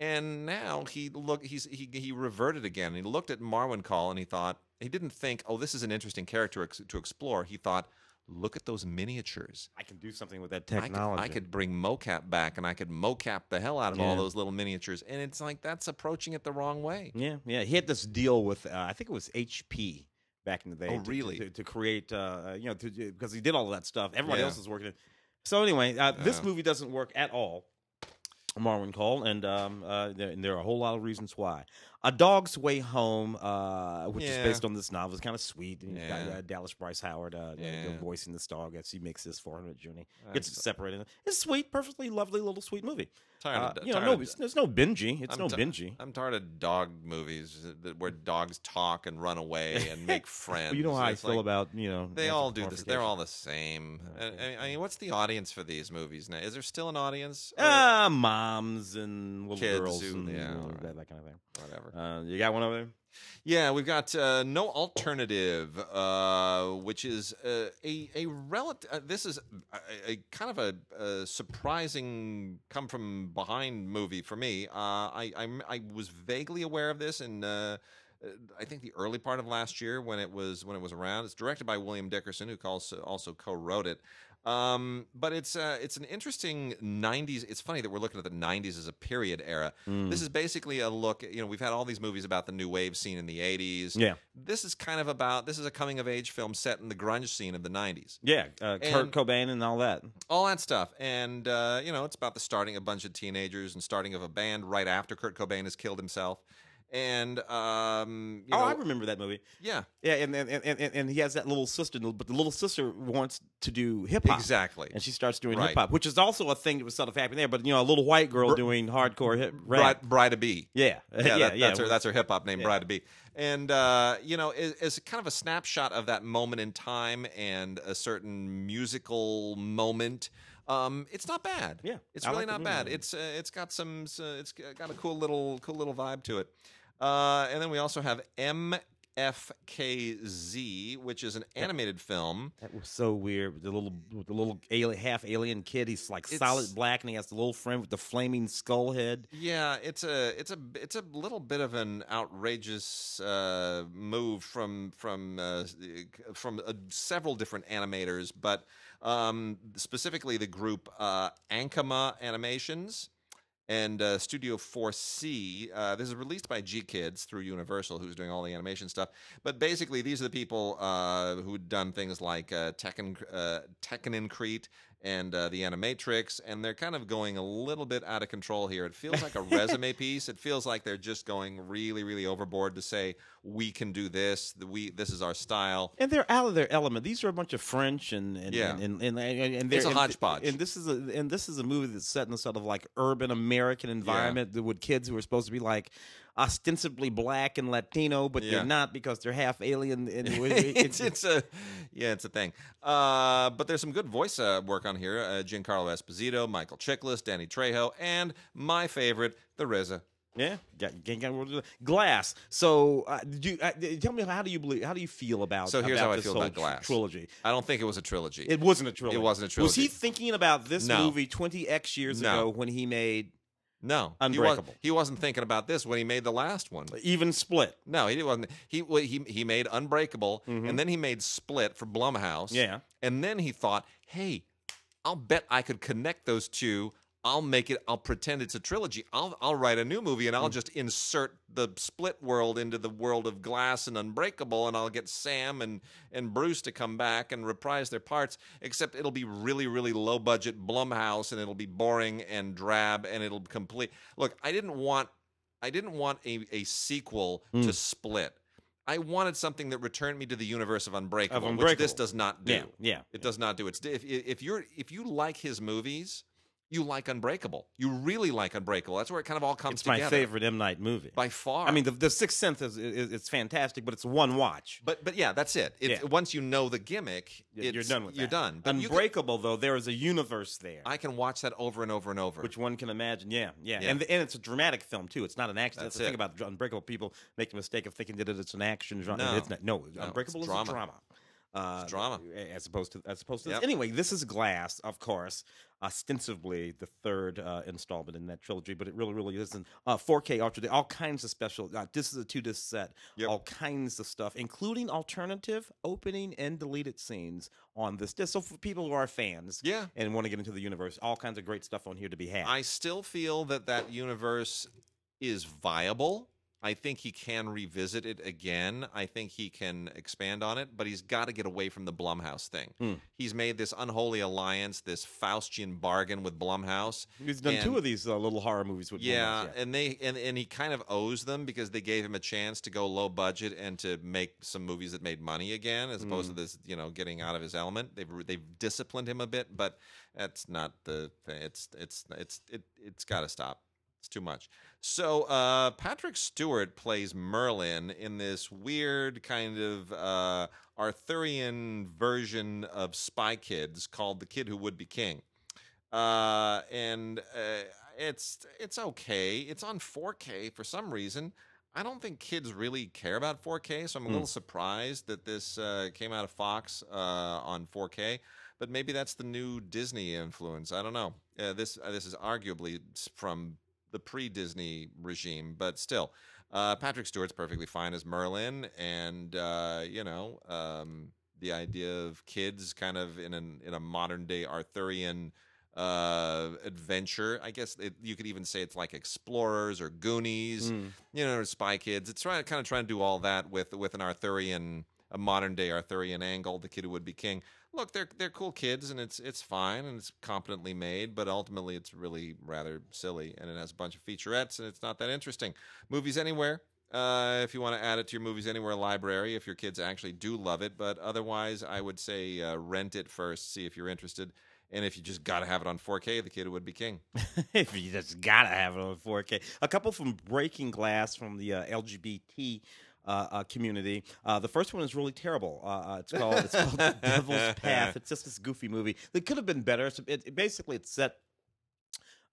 And now he look he's he he reverted again. He looked at Marwencol and he thought he didn't think, oh, this is an interesting character to explore. He thought, look at those miniatures. I can do something with that I could- technology. I could, bring mocap back and I could mocap the hell out of all those little miniatures. And it's like that's approaching it the wrong way. Yeah, yeah. He had this deal with uh, I think it was HP back in the day. Oh, to- really? To, to create, uh, you know, to, because he did all of that stuff. Everybody Yeah. else is working it. So anyway, uh, this movie doesn't work at all. Marwencol, and um, uh, there, and there are a whole lot of reasons why. A Dog's Way Home, uh, which is based on this novel, is kind of sweet. And you've got uh, Dallas Bryce Howard uh, Yeah. uh, voicing this dog as he makes his 400 journey. Gets separated. It's sweet, perfectly lovely little sweet movie. Tired Uh, of, you know, no, of- it's, there's no binging. It's I'm no binging. I'm tired of dog movies that- where dogs talk and run away and make friends. <laughs> Well, you know how I feel like, about you know. They all do this. They're all the same. I, I mean, what's the audience for these movies now? Is there still an audience? Ah, moms and little Kids girls who- and yeah, you know, all right. that, that kind of thing. whatever. Uh, you got one over there? Yeah, we've got uh, no alternative, uh, which is uh, a a relative. Uh, this is a, a kind of a, a surprising come from behind movie for me. Uh, I I'm, I was vaguely aware of this. Uh, uh, I think the early part of last year when it was when it was around. It's directed by William Dickerson, who also also co-wrote it. Um, but it's uh, it's an interesting '90s. It's funny that we're looking at the '90s as a period era. Hmm. This is basically a look. You know, we've had all these movies about the new wave scene in the '80s. Yeah. This is kind of about. This is a coming of age film set in the grunge scene of the '90s. Yeah, uh, Kurt Cobain and all that. All that stuff, and uh, you know, it's about the starting of a bunch of teenagers and starting of a band right after Kurt Cobain has killed himself. And um, you oh, know, I remember that movie. yeah, Yeah, and and, and, and he has that little sister, but the little sister wants to do hip hop. exactly. And she starts doing Right. hip hop, which is also a thing that was sort of happening there. But you know, a little white girl Br- doing hardcore hip rap. Bride to Be. Yeah, yeah, <laughs> that- that's her. That's her hip hop name, Yeah. Bride to Be. And uh, you know, is kind of a snapshot of that moment in time and a certain musical moment. Um, it's not bad. Yeah, it's I really like not bad. It's uh, it's got some. Uh, it's got a cool little cool little vibe to it. Uh, and then we also have MFKZ, which is an animated film. That was so weird. The little, the little alien, half alien kid. He's like It's- solid black, and he has the little friend with the flaming skull head. Yeah, it's a it's a it's a little bit of an outrageous uh, move from from uh, from uh, several different animators, but um, specifically the group uh, Ankama Animations and uh, Studio 4C. Uh, this is released by GKIDS through Universal, who's doing all the animation stuff. But basically, these are the people uh, who'd done things like uh, Tekken, uh, Tekkonkinkreet and uh, the Animatrix, and they're kind of going a little bit out of control here. It feels like a resume <laughs> piece. It feels like they're just going really, really overboard to say we can do this. We this is our style. And they're out of their element. These are a bunch of French and and Yeah. and, and, and, and, and they're, It's a hodgepodge. And this is a and this is a movie that's set in a sort of like urban American environment with kids who are supposed to be like ostensibly black and Latino, but Yeah. they're not because they're half alien. <laughs> It's, it's a yeah, it's a thing. Uh, but there's some good voice uh, work on here. Uh, Giancarlo Esposito, Michael Chiklis, Danny Trejo, and my favorite, the RZA. Yeah, Glass. So, uh, do you, uh, tell me how do you believe? How do you feel about? So here's about how I feel about Glass. trilogy. I don't think it was a trilogy. It wasn't a trilogy. It wasn't a trilogy. Was he thinking about this No. movie twenty x years No. ago when he made no, he, was, Unbreakable. he wasn't thinking about this when he made the last one. even Split? No, he wasn't. He he he made Unbreakable, and then he made Split for Blumhouse. Mm-hmm. Yeah. and then he thought, hey, I'll bet I could connect those two. I'll make it. I'll pretend it's a trilogy. I'll I'll write a new movie, and I'll Mm. just insert the Split world into the world of Glass and Unbreakable, and I'll get Sam and and Bruce to come back and reprise their parts. Except it'll be really really low budget Blumhouse, and it'll be boring and drab, and it'll complete. Look, I didn't want I didn't want a, a sequel Mm. to Split. I wanted something that returned me to the universe of Unbreakable, which this does not do. Yeah, yeah. It does not do. It's if if you're if you like his movies, you like Unbreakable. You really like Unbreakable. That's where it kind of all comes It's my together. favorite M Night movie. by far. I mean, the, the Sixth Sense is, is it's fantastic, but it's one watch. but but yeah, that's it. It Yeah. Once you know the gimmick, You're done with You're that. done. But you can- Unbreakable, though, there is a universe there, I can watch that over and over and over. which one can imagine. Yeah, yeah, Yeah. And and it's a dramatic film too. It's not an action. That's, That's the thing about Unbreakable. People make the mistake of thinking that it's an action genre. No. it's not. No, it's Unbreakable is drama. a drama. Uh, drama. as opposed to as opposed to Yep. this. anyway. This is Glass, of course, ostensibly the third uh, installment in that trilogy, but it really, really isn't. Uh, 4K Ultra, all kinds of special. Uh, this is a two disc set, Yep. all kinds of stuff, including alternative opening and deleted scenes on this disc. So for people who are fans, Yeah. and want to get into the universe, all kinds of great stuff on here to be had. I still feel that that universe is viable. I think he can revisit it again. I think he can expand on it, but he's got to get away from the Blumhouse thing. Hmm. He's made this unholy alliance, this Faustian bargain with Blumhouse. He's done two of these uh, little horror movies with Yeah, Blumhouse, and they and, and he kind of owes them because they gave him a chance to go low budget and to make some movies that made money again, as opposed Mm. to this, you know, getting out of his element. They've they've disciplined him a bit, but that's not the thing. It's it's it's it it's got to stop. It's too much. So uh, Patrick Stewart plays Merlin in this weird kind of uh, Arthurian version of Spy Kids called The Kid Who Would Be King uh, and uh, it's it's okay. It's on 4K for some reason. I don't think kids really care about 4K, so I'm a Hmm. little surprised that this uh, came out of Fox uh, on 4K. But maybe that's the new Disney influence. I don't know. Uh, this uh, this is arguably from the pre-Disney regime, but still, uh, Patrick Stewart's perfectly fine as Merlin, and uh, you know um, the idea of kids kind of in an in a modern day Arthurian uh adventure i guess it, you could even say it's like explorers or goonies Mm. you know spy kids it's trying kind of trying to do all that with with an arthurian a modern day arthurian angle the kid who would be king look they're they're cool kids and it's it's fine and it's competently made but ultimately it's really rather silly and it has a bunch of featurettes and it's not that interesting movies anywhere uh, if you want to add it to your movies anywhere library if your kids actually do love it but otherwise i would say uh, rent it first see if you're interested and if you just got to have it on 4K, the kid would be king. <laughs> if you just gotta have it on 4K. A couple from Breaking Glass from the uh, LGBT uh, uh, community. Uh, the first one is really terrible. Uh, uh, it's called it's called <laughs> Devil's Path. It's just this goofy movie. It could have been better. It's, it, it basically it's set.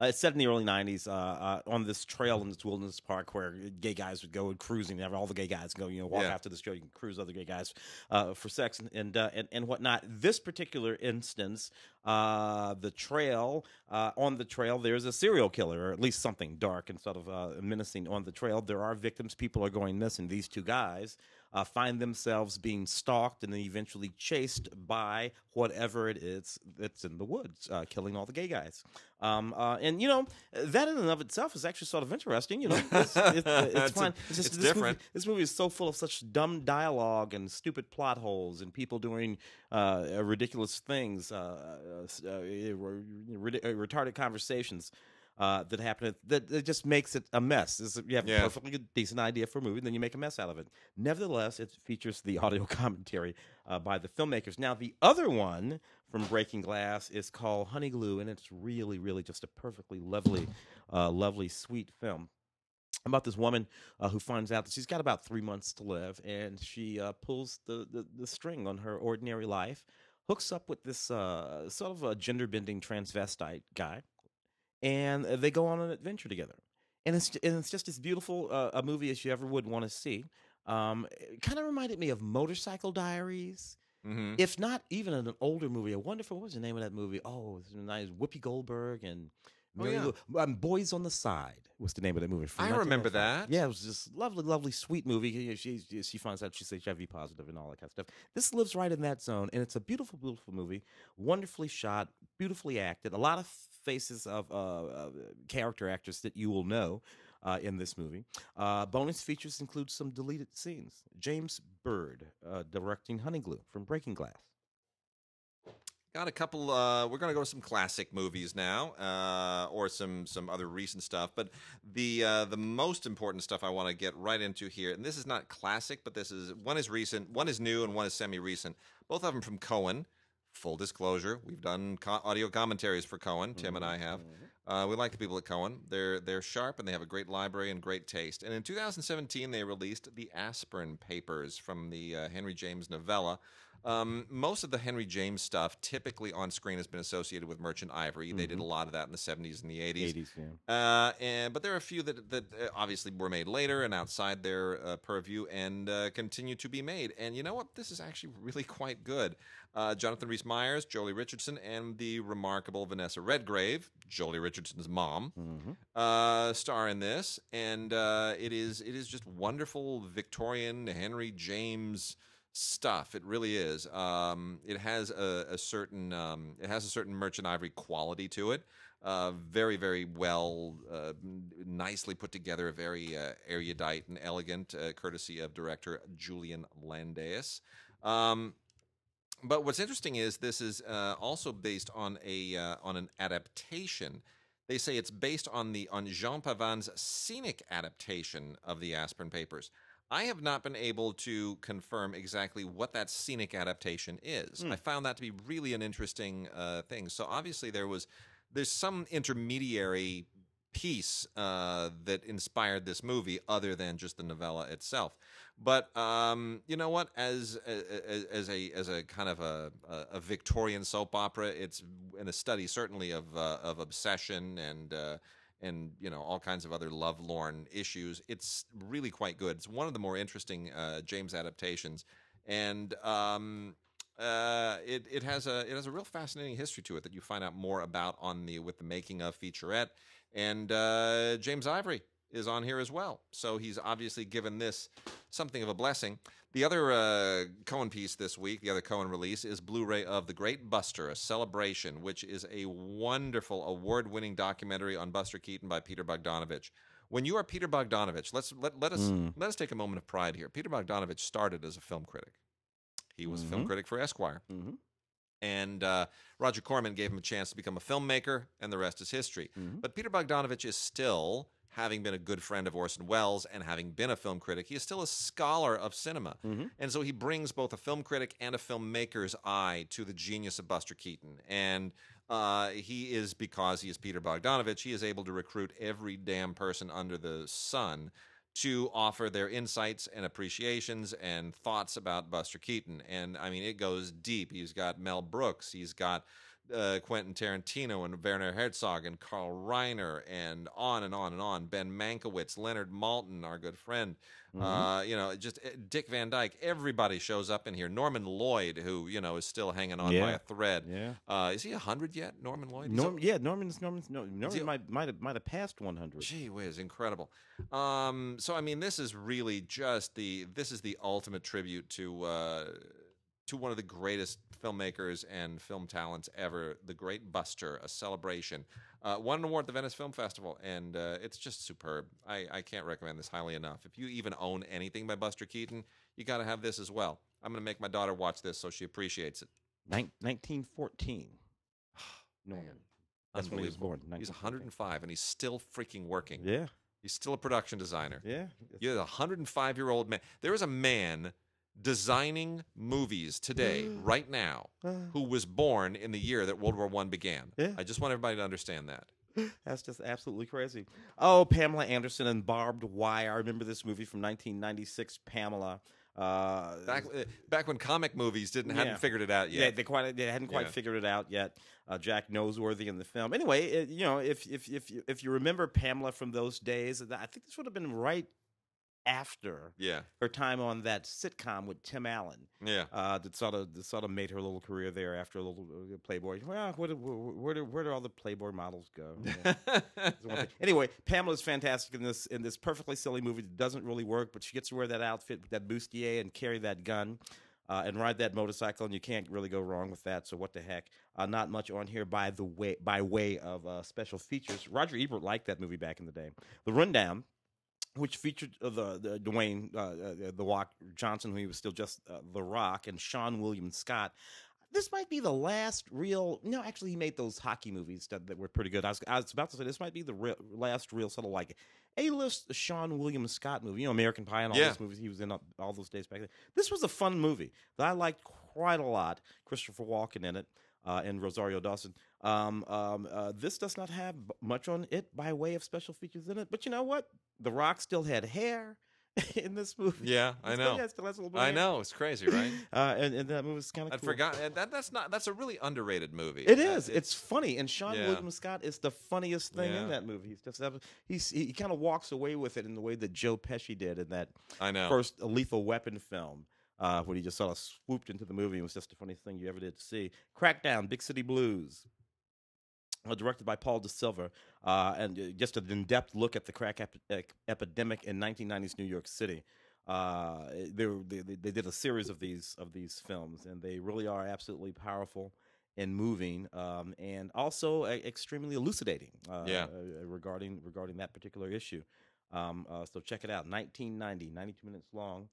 Uh, it's set in the early '90s uh, uh, on this trail in this wilderness park where gay guys would go cruising. And all the gay guys go, you know, walk Yeah. after this trail. You can cruise other gay guys uh, for sex and and, uh, and and whatnot. This particular instance, uh, the trail uh, on the trail, there's a serial killer, or at least something dark and sort of uh, menacing on the trail. There are victims. People are going missing. These two guys uh, find themselves being stalked and then eventually chased by whatever it is that's in the woods, uh, killing all the gay guys. Um, uh, and you know that in and of itself is actually sort of interesting. You know, <laughs> it's, it's, it's It's fun. It's, just, it's this different. Movie, this movie is so full of such dumb dialogue and stupid plot holes and people doing uh, uh, ridiculous things, uh, uh, uh, uh, retarded conversations. Uh, that happen that it just makes it a mess. It's- you have Yeah. a perfectly good, decent idea for a movie, then you make a mess out of it. Nevertheless, it features the audio <laughs> commentary uh, by the filmmakers. Now, the other one from Breaking Glass is called Honey Glue, and it's really, really just a perfectly lovely, uh, lovely, sweet film about this woman uh, who finds out that she's got about three months to live, and she uh, pulls the, the, the string on her ordinary life, hooks up with this uh, sort of a gender bending transvestite guy, and uh, they go on an adventure together. And it's and it's just as beautiful uh, a movie as you ever would want to see. Um, it kind of reminded me of Motorcycle Diaries, Mm-hmm. if not even an older movie. A wonderful. What was the name of that movie? Oh, it's nice. Whoopi Goldberg and. Oh, Mary yeah. Lou- um, Boys on the Side was the name of that movie. from I remember that. Yeah, it was just lovely, lovely, sweet movie. She, she she finds out she's HIV positive and all that kind of stuff. This lives right in that zone, and it's a beautiful, beautiful movie. Wonderfully shot, beautifully acted. A lot of faces of uh, uh, character actors that you will know uh, in this movie. Uh, bonus features include some deleted scenes. James Bird uh, directing Honey Glue from Breaking Glass. Got a couple. Uh, we're going to go to some classic movies now, uh, or some some other recent stuff. But the uh, the most important stuff I want to get right into here, and this is not classic, but this is one is recent, one is new, and one is semi recent. Both of them from Cohen. Full disclosure, we've done co- audio commentaries for Cohen. Tim and I have. Uh, we like the people at Cohen. They're they're sharp and they have a great library and great taste. And in 2017, they released the Aspern Papers from the uh, Henry James novella. Um, most of the Henry James stuff typically on screen has been associated with Merchant Ivory. They did a lot of that in the 70s and the 80s. 80s, yeah. Uh, and but there are a few that that uh, obviously were made later and outside their uh, purview and uh, continue to be made. And you know what? This is actually really quite good. Uh, Jonathan Rhys Myers, Joely Richardson, and the remarkable Vanessa Redgrave, Joely Richardson's mom, uh, star in this. And uh, it is it is just wonderful Victorian Henry James stuff. It really is. Um, it has a, a certain um, it has a certain Merchant Ivory quality to it. Uh, very very well, uh, nicely put together, very uh, erudite and elegant, uh, courtesy of director Julien Landais. Um, but what's interesting is this is uh, also based on a uh, on an adaptation. They say it's based on the on Jean Pavans's scenic adaptation of the Aspern Papers. I have not been able to confirm exactly what that scenic adaptation is. I found that to be really an interesting uh, thing. So obviously there was there's some intermediary piece uh, that inspired this movie other than just the novella itself. But um, you know what? As, as as a as a kind of a, a Victorian soap opera, it's in a study certainly of uh, of obsession and. And you know all kinds of other lovelorn issues. It's really quite good. It's one of the more interesting uh, James adaptations, and um, uh, it it has a it has a real fascinating history to it that you find out more about on the with the making of featurette. And uh, James Ivory is on here as well, so he's obviously given this something of a blessing. The other uh, Cohen piece this week, the other Cohen release, is Blu-ray of The Great Buster: A Celebration, which is a wonderful, award-winning documentary on Buster Keaton by Peter Bogdanovich. When you are Peter Bogdanovich, let's let, let us let us take a moment of pride here. Peter Bogdanovich started as a film critic. He was a film critic for Esquire. Mhm. And uh, Roger Corman gave him a chance to become a filmmaker, and the rest is history. But Peter Bogdanovich is still, having been a good friend of Orson Welles and having been a film critic, he is still a scholar of cinema. And so he brings both a film critic and a filmmaker's eye to the genius of Buster Keaton. And uh, he is, because he is Peter Bogdanovich, he is able to recruit every damn person under the sun to offer their insights and appreciations and thoughts about Buster Keaton. And I mean, it goes deep. He's got Mel Brooks, he's got uh, Quentin Tarantino and Werner Herzog and Carl Reiner and on and on and on. Ben Mankiewicz, Leonard Maltin, our good friend. Uh, you know, just uh, Dick Van Dyke. Everybody shows up in here. Norman Lloyd, who you know is still hanging on by a thread. Yeah. Uh, is he hundred yet? Norman Lloyd. Norm, yeah, Norman's Norman's no, Norman he- might might have might have passed 100. Gee whiz, incredible. Um, so I mean, this is really just the this is the ultimate tribute to uh, to one of the greatest filmmakers and film talents ever, the Great Buster, a celebration. Uh, won an award at the Venice Film Festival, and uh, it's just superb. I, I can't recommend this highly enough. If you even own anything by Buster Keaton, you got to have this as well. I'm going to make my daughter watch this so she appreciates it. Nin- 1914. <sighs> Norman. That's when he was born. He's 105 and he's still freaking working. Yeah. He's still a production designer. Yeah. You're a 105 year old man. There is a man designing movies today, right now, who was born in the year that World War One began. Yeah. I just want everybody to understand that. <laughs> That's just absolutely crazy. Oh, Pamela Anderson and Barbed Wire. I remember this movie from 1996. Pamela. Uh, Back, uh, back when comic movies didn't hadn't Yeah. figured it out Yeah, yet. they quite they hadn't quite Yeah. figured it out yet. Uh, Jack Noseworthy in the film. Anyway, it, you know, if if if you, if you remember Pamela from those days, I think this would have been right after Yeah, her time on that sitcom with Tim Allen. yeah. Uh, that sort of that sort of made her little career there after a little uh, Playboy. Well, where do, where, where do where do all the Playboy models go? Yeah. That's one thing. <laughs> anyway, Pamela's fantastic in this in this perfectly silly movie that doesn't really work, but she gets to wear that outfit with that bustier and carry that gun. Uh, and ride that motorcycle, and you can't really go wrong with that. So what the heck? Uh, not much on here by the way by way of uh, special features. Roger Ebert liked that movie back in the day. The Rundown, which featured uh, the, the Dwayne uh, uh, the Rock Johnson, who he was still just uh, the Rock, and Seann William Scott. this might be the last real. No, actually, he made those hockey movies that, that were pretty good. I was, I was about to say this might be the real, last real sort of like A-list Seann William Scott movie. You know, American Pie and all Yeah. those movies he was in all, all those days back then. This was a fun movie that I liked quite a lot. Christopher Walken in it. Uh, and Rosario Dawson. Um, um, uh, this does not have much on it by way of special features in it, but you know what? The Rock still had hair <laughs> in this movie. Yeah, <laughs> I know. has- still has a little bit I know. It's crazy, right? <laughs> Uh, and, and that movie was kind of I cool. forgot and that. That's not. That's a really underrated movie. It Uh, is. It's funny, and Seann yeah. William Scott is the funniest thing Yeah. in that movie. He's just he's he kind of walks away with it in the way that Joe Pesci did in that I know. first Lethal Weapon film, uh, when he just sort of swooped into the movie. It was just the funniest thing you ever did to see. Crackdown, Big City Blues. Uh, directed by Paul De Silva, uh, and uh, just an in-depth look at the crack ep- ec- epidemic in 1990s New York City. Uh, they, were- they they they did a series of these of these films, and they really are absolutely powerful and moving, um, and also uh, extremely elucidating. Uh, Yeah. uh, regarding regarding that particular issue. Um, uh, so check it out. 1990, 92 minutes long.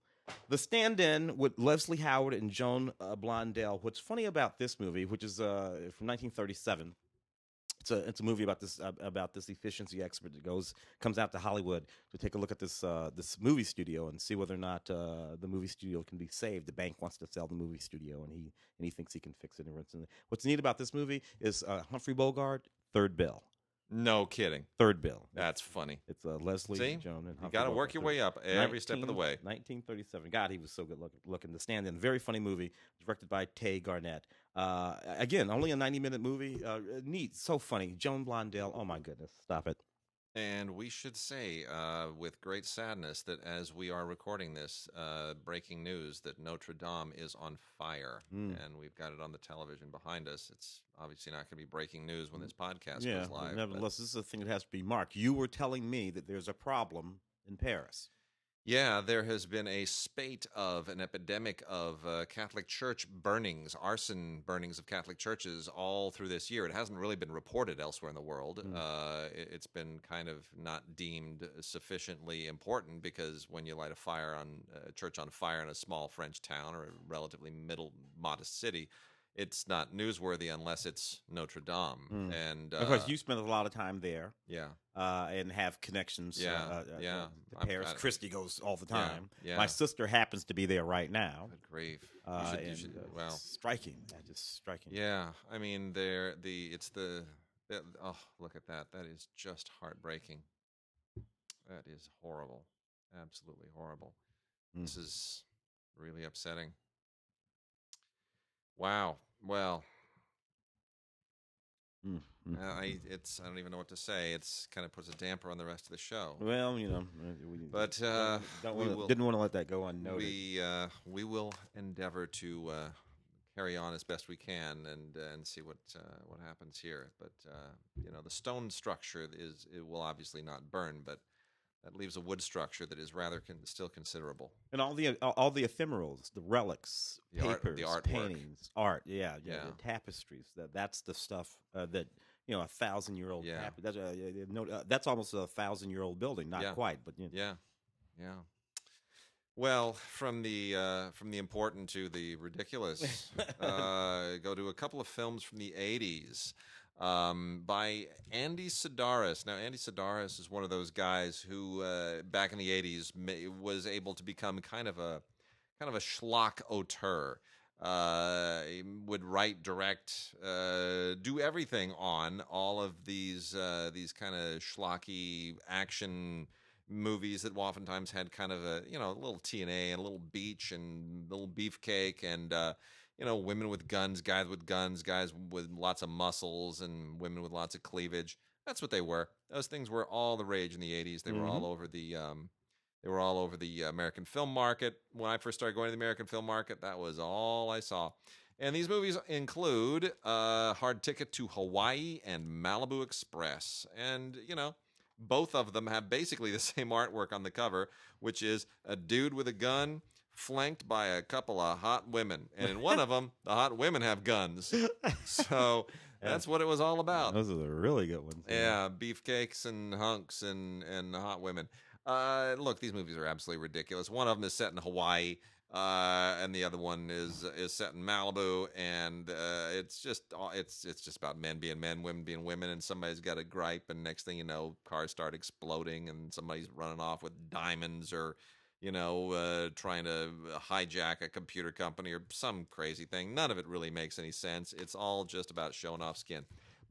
The Stand-In with Leslie Howard and Joan uh, Blondell. What's funny about this movie, which is uh, from 1937, it's a it's a movie about this uh, about this efficiency expert that goes comes out to Hollywood to take a look at this uh, this movie studio and see whether or not uh, the movie studio can be saved. The bank wants to sell the movie studio, and he and he thinks he can fix it. And. What's neat about this movie is uh, Humphrey Bogart, third bill, No kidding. third bill. That's funny. It's uh, Leslie See? Joan and You got to work your way up every step of the way. 1937. God, he was so good look, looking. The Stand In, very funny movie, directed by Tay Garnett. Uh, again, only a 90 minute movie. Uh, neat, so funny. Joan Blondell. Oh my goodness, stop it. And we should say, uh, with great sadness, that as we are recording this, uh, breaking news that Notre Dame is on fire, Mm. and we've got it on the television behind us. It's obviously not going to be breaking news when this podcast yeah, goes but live. but- nevertheless, this is a thing that has to be marked. You were telling me that there's a problem in Paris. Yeah, there has been a spate of an epidemic of uh, Catholic church burnings, arson burnings of Catholic churches all through this year. It hasn't really been reported elsewhere in the world. Mm. Uh, it, it's been kind of not deemed sufficiently important because when you light a fire on a church on fire in a small French town or a relatively middle modest city, it's not newsworthy unless it's Notre Dame. Mm. And uh, of course, you spent a lot of time there yeah, uh, and have connections. Yeah, uh, uh, yeah. uh, to I'm- Paris. Christy goes all the time. yeah. My sister happens to be there right now. Good grief. You Uh, should- you should- uh, well, striking. That just striking. Yeah, I mean, they're the it's the, the oh look at that that is just heartbreaking. That is horrible, absolutely horrible. Mm. This is really upsetting. Wow. Well, Mm, uh, I it's I don't even know what to say. It's kind of puts a damper on the rest of the show. Well, you know, uh, we, But, uh, we wanna, will- didn't want to let that go unnoticed. We uh, we will endeavor to uh, carry on as best we can and uh, and see what uh, what happens here. But uh, you know, the stone structure is it will obviously not burn, but that leaves a wood structure that is rather con- still considerable. and all the all, the ephemerals, the relics, The art- papers, the artwork. paintings, art. Yeah, yeah, Yeah. the tapestries. That that's the stuff uh, that you know a thousand year old. Yeah. Tap- that's uh, no, uh, that's almost a thousand year old building. Not Yeah. quite, but you know. Yeah, yeah. Well, from the uh, from the important to the ridiculous, <laughs> uh, go to a couple of films from the '80s um, by Andy Sidaris. Now, Andy Sidaris is one of those guys who, uh, back in the '80s, ma- was able to become kind of a kind of a schlock auteur. Uh, would write, direct, uh, do everything on all of these uh, these kind of schlocky action movies that oftentimes had kind of a you know a little TNA and a little beach and a little beefcake and uh, you know women with guns, guys with guns, guys with lots of muscles, and women with lots of cleavage. That's what they were. Those things were all the rage in the '80s. They were all over the um, they were all over the American film market. When I first started going to the American film market, that was all I saw. And these movies include uh, Hard Ticket to Hawaii and Malibu Express. And, you know, both of them have basically the <laughs> same artwork on the cover, which is a dude with a gun flanked by a couple of hot women. And in one of them, the hot women have guns. So <laughs> that's what it was all about. Those are the really good ones. Yeah, beefcakes and hunks and and hot women. Uh, look, these movies are absolutely ridiculous. One of them is set in Hawaii, uh, and the other one is is set in Malibu, and uh, it's just it's it's just about men being men, women being women, and somebody's got a gripe, and next thing you know, cars start exploding, and somebody's running off with diamonds or you know, uh, trying to hijack a computer company or some crazy thing. None of it really makes any sense. It's all just about showing off skin.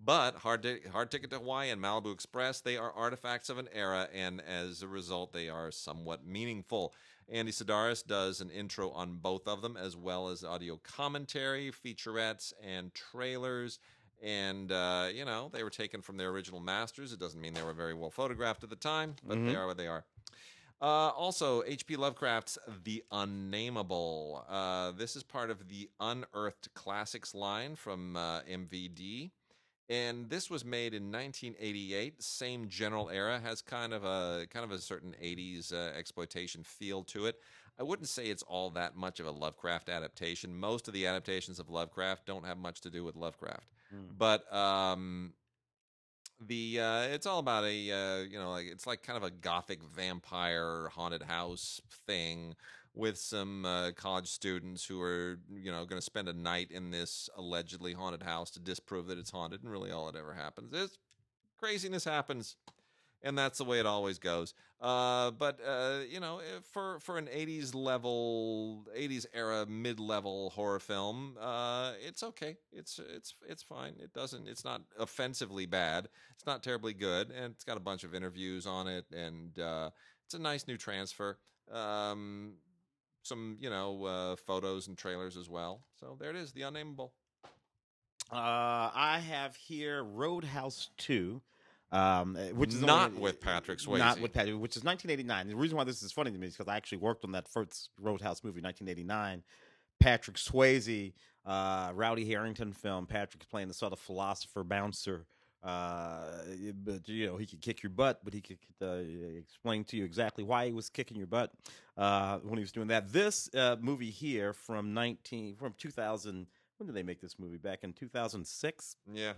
But Hard, Hard Ticket to Hawaii and Malibu Express, they are artifacts of an era, and as a result, they are somewhat meaningful. Andy Sidaris does an intro on both of them, as well as audio commentary, featurettes, and trailers. And, uh, you know, they were taken from their original masters. It doesn't mean they were very well photographed at the time, but mm-hmm. they are what they are. Uh, also, H.P. Lovecraft's The Unnameable. Uh, this is part of the Unearthed Classics line from uh, MVD. And this was made in 1988. Same general era has kind of a kind of a certain 80s uh, exploitation feel to it. I wouldn't say it's all that much of a Lovecraft adaptation. Most of the adaptations of Lovecraft don't have much to do with Lovecraft, mm. but um, the uh, it's all about a uh, you know like it's like kind of a gothic vampire haunted house thing with some uh, college students who are you know going to spend a night in this allegedly haunted house to disprove that it's haunted and really all that ever happens. Is craziness happens and that's the way it always goes. Uh, but uh, you know, for for an '80s level, '80s era mid level horror film, uh, it's okay. It's it's it's fine. It doesn't. It's not offensively bad. It's not terribly good, and it's got a bunch of interviews on it, and uh, it's a nice new transfer. Um, some you know uh, photos and trailers as well. So there it is, the unnameable. Uh, I have here Roadhouse Two um, eh, which is not only, with Patrick Swayze. Not with Patrick, which is 1989. The reason why this is funny to me is because I actually worked on that first Roadhouse movie, 1989. Patrick Swayze, uh, Rowdy Herrington film. Patrick's playing the sort of philosopher bouncer. Uh, but you know he could kick your butt, but he could uh, explain to you exactly why he was kicking your butt uh, when he was doing that. This uh, movie here from 19 from 2000. When did they make this movie? Back in 2006. Yeah.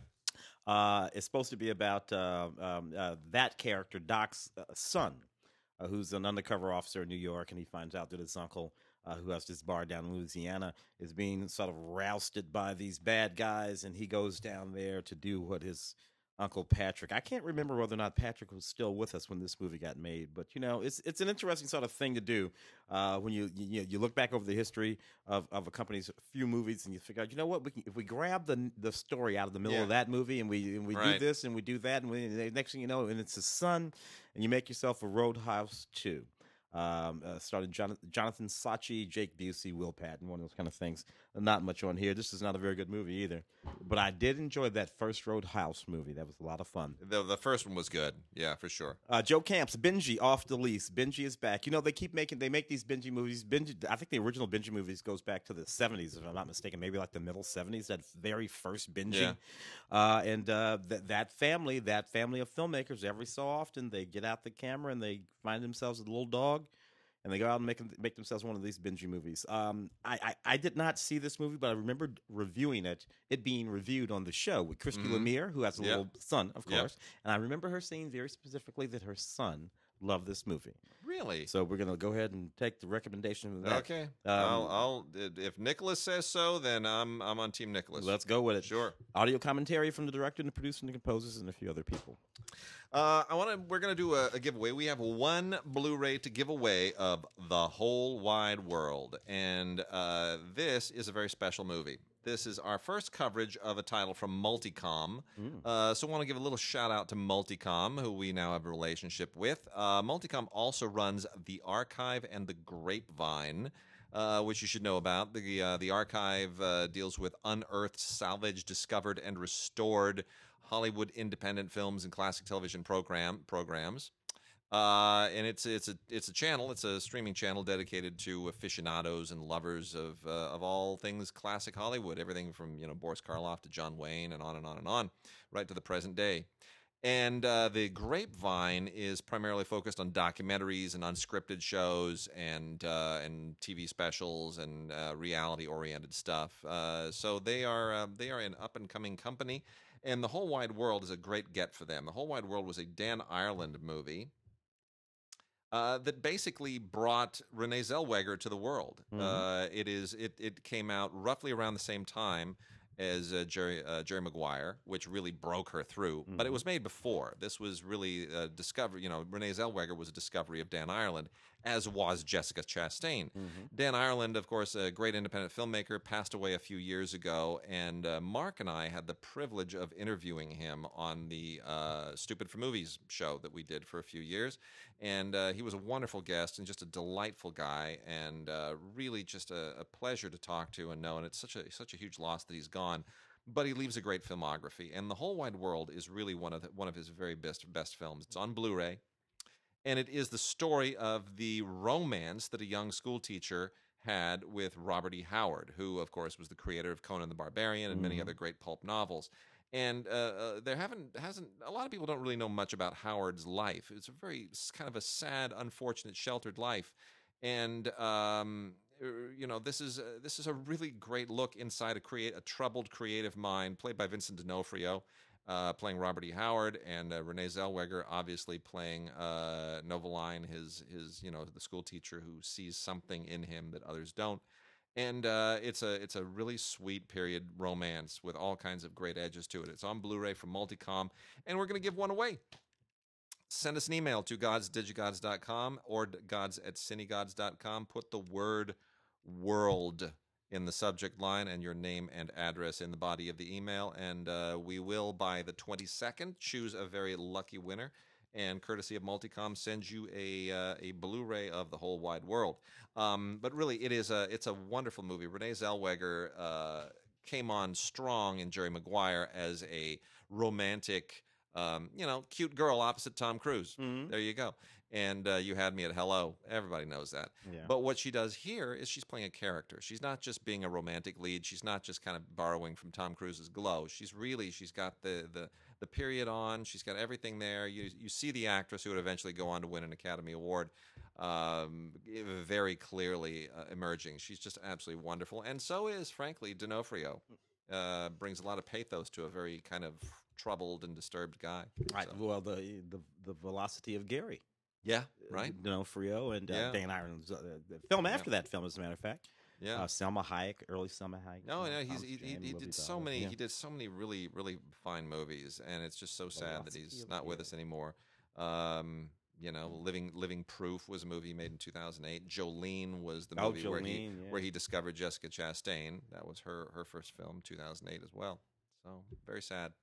Uh, it's supposed to be about uh, um, uh, that character, Doc's uh, son, uh, who's an undercover officer in New York, and he finds out that his uncle, uh, who has this bar down in Louisiana, is being sort of rousted by these bad guys, and he goes down there to do what his Uncle Patrick. I can't remember whether or not Patrick was still with us when this movie got made, but you know, it's it's an interesting sort of thing to do uh, when you, you you look back over the history of, of a company's few movies and you figure out, you know what, we can, if we grab the the story out of the middle yeah. of that movie and we and we right. do this and we do that and we, next thing you know, and it's his son, and you make yourself a Roadhouse two um, uh, started Jonathan, Jonathan Sachi, Jake Busey, Will Patton, one of those kind of things. Not much on here. This is not a very good movie either, but I did enjoy that first Roadhouse movie. That was a lot of fun. The, the first one was good, yeah, for sure. Uh, Joe Camp's, Benji off the Leash. Benji is back. You know they keep making they make these Benji movies. Benji, I think the original Benji movies goes back to the seventies, if I'm not mistaken, maybe like the middle seventies. That very first Benji, yeah. uh, and uh, th- that family, that family of filmmakers, every so often they get out the camera and they find themselves with a little dog and they go out and make make themselves one of these Benji movies. Um, I, I, I did not see this movie, but I remember reviewing it, it being reviewed on the show with Christy mm-hmm. Lemire, who has a little son, of course, and I remember her saying very specifically that her son loved this movie. Really? So we're gonna go ahead and take the recommendation of that. Okay. Um, I'll, I'll, if Nicholas says so, then I'm I'm on Team Nicholas. Let's go with it. Sure. Audio commentary from the director and the producer and the composers and a few other people. Uh, I want to. We're gonna do a, a, giveaway. We have one Blu-ray to give away of the whole wide world, and uh, this is a very special movie. This is our first coverage of a title from Multicom. Mm. Uh, so I want to give a little shout out to Multicom, who we now have a relationship with. Uh, Multicom also runs the Archive and the Grapevine. Uh, which you should know about. The uh, the archive uh, deals with unearthed, salvaged, discovered, and restored Hollywood independent films and classic television program programs. Uh, and it's it's a it's a channel. It's a streaming channel dedicated to aficionados and lovers of uh, of all things classic Hollywood. Everything from you know Boris Karloff to John Wayne and on and on and on, right to the present day. And uh, the Grapevine is primarily focused on documentaries and unscripted shows and uh, and TV specials and uh, reality oriented stuff. Uh, so they are they are an up and coming company, and the whole wide world is a great get for them. The whole wide world was a Dan Ireland movie uh, that basically brought Renee Zellweger to the world. Mhm. Uh, it is it it came out roughly around the same time as uh, Jerry uh, Jerry Maguire, which really broke her through. But it Mhm. was made before. This was really a discovery. You know, Renee Zellweger was a discovery of Dan Ireland, as was Jessica Chastain. Mhm. Dan Ireland, of course, a great independent filmmaker, passed away a few years ago, and uh, Mark and I had the privilege of interviewing him on the uh, Stupid for Movies show that we did for a few years. And uh, he was a wonderful guest and just a delightful guy, and uh, really just a, a pleasure to talk to and know. And it's such a such a huge loss that he's gone. But he leaves a great filmography, and the whole wide world is really one of the, one of his very best best films. It's on Blu-ray and it is the story of the romance that a young school teacher had with Robert E. Howard, who, of course, was the creator of Conan the Barbarian and many Mhm. other great pulp novels. And uh, uh, there haven't hasn't a lot of people don't really know much about Howard's life. It's a very s- kind of a sad, unfortunate, sheltered life, and um, er, you know this is uh, this is a really great look inside a create a troubled creative mind, played by Vincent D'Onofrio uh, playing Robert E. Howard, and uh, Renee Zellweger obviously playing uh, Novalyne, his his you know the school teacher who sees something in him that others don't. And uh, it's a it's a really sweet period romance with all kinds of great edges to it. It's on Blu-ray from Multicom, and we're to give one away. Send us an email to godsdigigods.com or gods at cinegods.com. Put the word world in the subject line and your name and address in the body of the email. And uh, we will, by the 22nd, choose a very lucky winner. And courtesy of Multicom, send you a uh, a Blu-ray of the whole wide world. Um, but really, it is a it's a wonderful movie. Renee Zellweger uh, came on strong in Jerry Maguire as a romantic, um, you know, cute girl opposite Tom Cruise. Mhm. There you go. And uh, you had me at hello. Everybody knows that. Yeah. But what she does here is she's playing a character. She's not just being a romantic lead. She's not just kind of borrowing from Tom Cruise's glow. She's really she's got the the the period on. She's got everything there. You you see the actress who would eventually go on to win an Academy Award, um, very clearly uh, emerging. She's just absolutely wonderful, and so is frankly D'Onofrio. Uh, brings a lot of pathos to a very kind of troubled and disturbed guy. Right. So- Well, the the the velocity of Gary. Yeah. Right. D'Onofrio and uh, Yeah. Dan Ireland's uh, the film Yeah. after that film, as a matter of fact. Yeah. Uh, Salma Hayek, early Salma Hayek. No, uh, no, he's he, he, he did so many Yeah. he did so many really really fine movies, and it's just so sad that he's not with us anymore. Um, you know, living living proof was a movie he made in 2008. Jolene was the Oh, movie where he yeah. where he discovered Jessica Chastain. That was her her first film, 2008 as well. So very sad.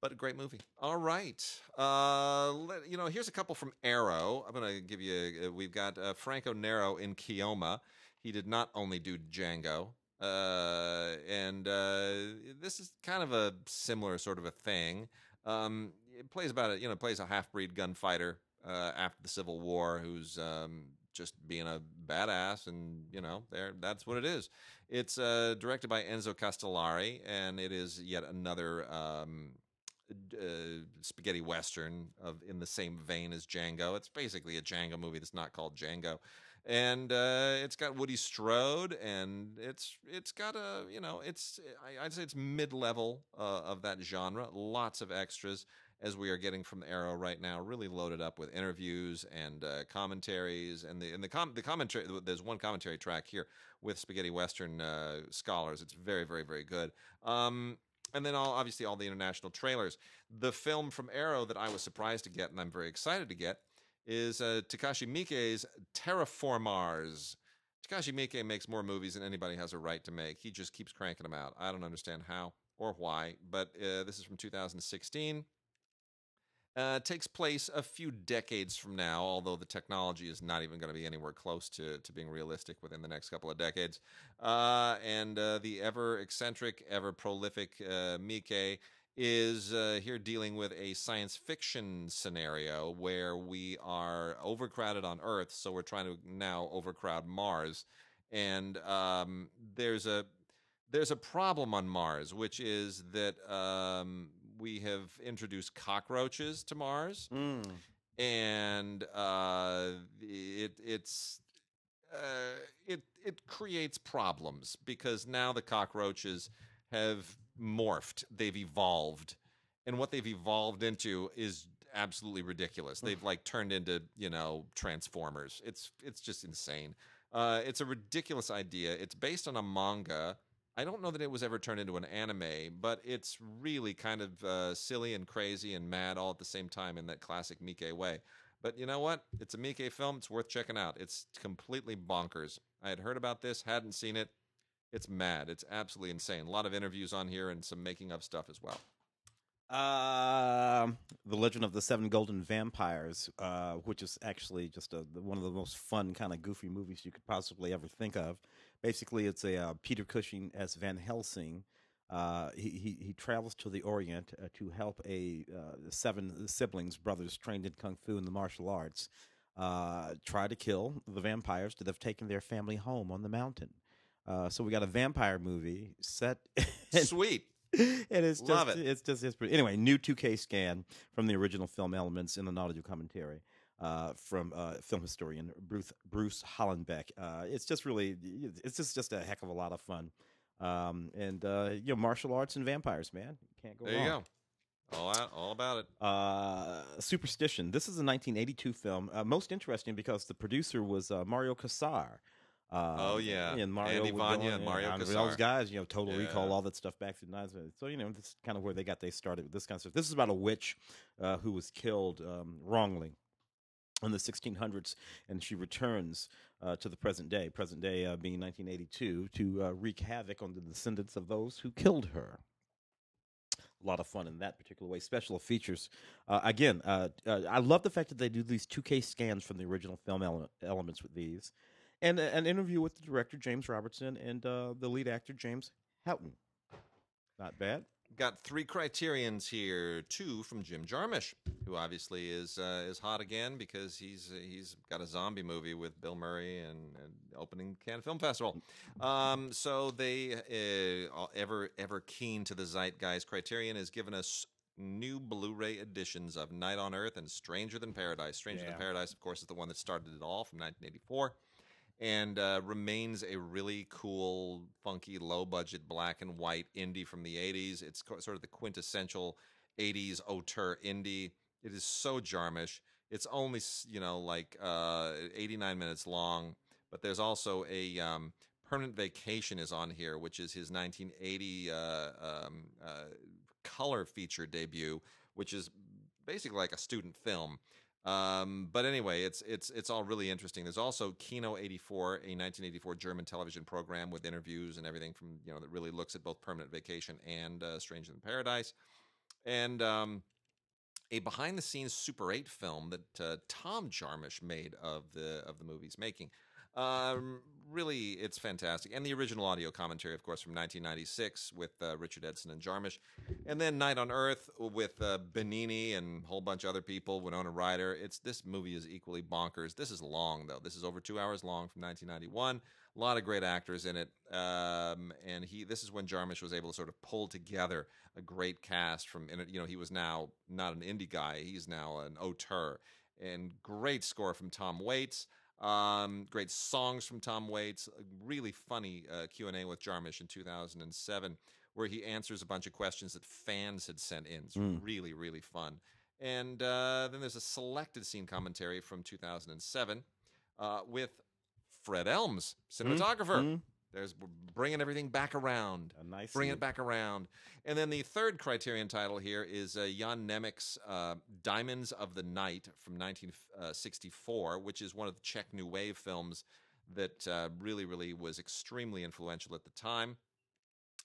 But a great movie. All right. Uh, let, you know, here's a couple from Arrow. I'm going to give you, uh, we've got uh, Franco Nero in Keoma. He did not only do Django. Uh, and uh, this is kind of a similar sort of a thing. Um, it plays about it, you know, plays a half breed gunfighter uh, after the Civil War who's um, just being a badass, and you know, there that's what it is. It's uh, directed by Enzo Castellari, and it is yet another um, uh, spaghetti western of in the same vein as Django. It's basically a Django movie that's not called Django, and uh, it's got Woody Strode, and it's it's got a you know it's I, I'd say it's mid level uh, of that genre. Lots of extras as we are getting from Arrow right now, really loaded up with interviews and uh, commentaries, and the and the com- the commentary. There's one commentary track here with spaghetti western uh, scholars. It's very very very good. Um, and then all obviously all the international trailers. The film from Arrow that I was surprised to get, and I'm very excited to get, is uh, Takashi Miike's Terraformars. Takashi Miike makes more movies than anybody has a right to make. He just keeps cranking them out. I don't understand how or why, but uh, this is from 2016. Uh, takes place a few decades from now, although the technology is not even going to be anywhere close to, to being realistic within the next couple of decades. Uh, and uh, the ever eccentric, ever prolific uh, Miike is uh, here dealing with a science fiction scenario where we are overcrowded on Earth, so we're trying to now overcrowd Mars. And um, there's a there's a problem on Mars, which is that um, we have introduced cockroaches to Mars, Mm. and uh, it it's uh, it it creates problems because now the cockroaches have morphed, they've evolved, and what they've evolved into is absolutely ridiculous. They've like turned into you know Transformers. It's it's just insane. Uh, it's a ridiculous idea. It's based on a manga. I don't know that it was ever turned into an anime, but it's really kind of uh, silly and crazy and mad all at the same time in that classic Miike way. But you know what? It's a Miike film. It's worth checking out. It's completely bonkers. I had heard about this, hadn't seen it. It's mad. It's absolutely insane. A lot of interviews on here and some making of stuff as well. Uh, the Legend of the Seven Golden Vampires, uh, which is actually just a, one of the most fun, kind of goofy movies you could possibly ever think of. Basically, it's a uh, Peter Cushing as Van Helsing. Uh, he, he, he travels to the Orient uh, to help a uh, seven siblings, brothers trained in kung fu and the martial arts, uh, try to kill the vampires that have taken their family home on the mountain. Uh, so we got a vampire movie set. <laughs> Sweet. and it's Love just, it. It's just it's pretty. Anyway, new 2K scan from the original film elements in an audio commentary uh, from uh, film historian Bruce Bruce Hallenbeck. Uh, it's just really, it's just just a heck of a lot of fun. Um, and uh, you know, martial arts and vampires, man, can't go There wrong. you go. All out, all about it. Uh, Superstition. This is a 1982 film. Uh, most interesting because the producer was uh, Mario Kassar. Uh, Oh, yeah. and Mario Andy Vajna and Mario and Kassar. Those guys, you know, Total Recall, all that stuff back to the 90s. So you know, this is kind of where they got they started with this kind of stuff. This is about a witch uh, who was killed um, wrongly in the 1600s, and she returns uh, to the present day. Present day uh, being 1982 to uh, wreak havoc on the descendants of those who killed her a lot of fun in that particular way. Special features. Uh, again, uh, uh, I love the fact that they do these 2K scans from the original film ele- elements with these. And an interview with the director, James Roberson, and the lead actor, James Houghton. Not bad. Got three criterions here. Two from Jim Jarmusch, who obviously is uh, is hot again because he's he's got a zombie movie with Bill Murray and, and opening Cannes Film Festival. Um, so they uh, ever ever keen to the zeitgeist. Criterion has given us new Blu-ray editions of Night on Earth and Stranger Than Paradise. Stranger Yeah. Than Paradise, of course, is the one that started it all from 1984 and uh, remains a really cool, funky, low budget black and white indie from the 80s. It's co- sort of the quintessential 80s auteur indie. It is so Jarmusch. It's only, you know, like uh, 89 minutes long, but there's also a um, Permanent Vacation is on here, which is his 1980 uh, um, uh, color feature debut, which is basically like a student film. Um, but anyway, it's it's it's all really interesting. There's also Kino 84, a 1984 German television program with interviews and everything from you know that really looks at both Permanent Vacation and uh, Stranger Than Paradise, and um, a behind the scenes Super 8 film that uh, Tom Jarmusch made of the of the movie's making. Um, really, it's fantastic, and the original audio commentary, of course, from 1996 with uh, Richard Edson and Jarmusch, and then Night on Earth with uh, Benigni and a whole bunch of other people, Winona Ryder. It's this movie is equally bonkers. This is long though. This is over two hours long from 1991. A lot of great actors in it, um, and he. This is when Jarmusch was able to sort of pull together a great cast from. You know, he was now not an indie guy. He's now an auteur, and great score from Tom Waits. Um, great songs from Tom Waits. A really funny uh, Q and A with Jarmusch in 2007, where he answers a bunch of questions that fans had sent in. It's Mm. really really fun. And uh, then there's a selected scene commentary from 2007 uh, with Fred Elmes, cinematographer. Mm, There's we're bringing everything back around. a nice. Bring it back around. And then the third criterion title here is uh, Jan Nemec's uh, Diamonds of the Night from 1964, which is one of the Czech New Wave films that uh, really, really was extremely influential at the time.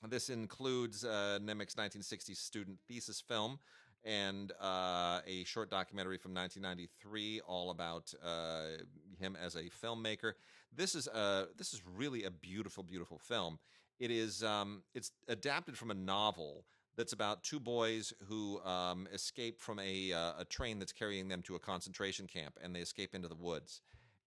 This includes uh, Nemec's 1960 student thesis film and uh, a short documentary from 1993 all about uh, him as a filmmaker. This is a this is really a beautiful, beautiful film. It is um, it's adapted from a novel that's about two boys who um, escape from a uh, a train that's carrying them to a concentration camp, and they escape into the woods.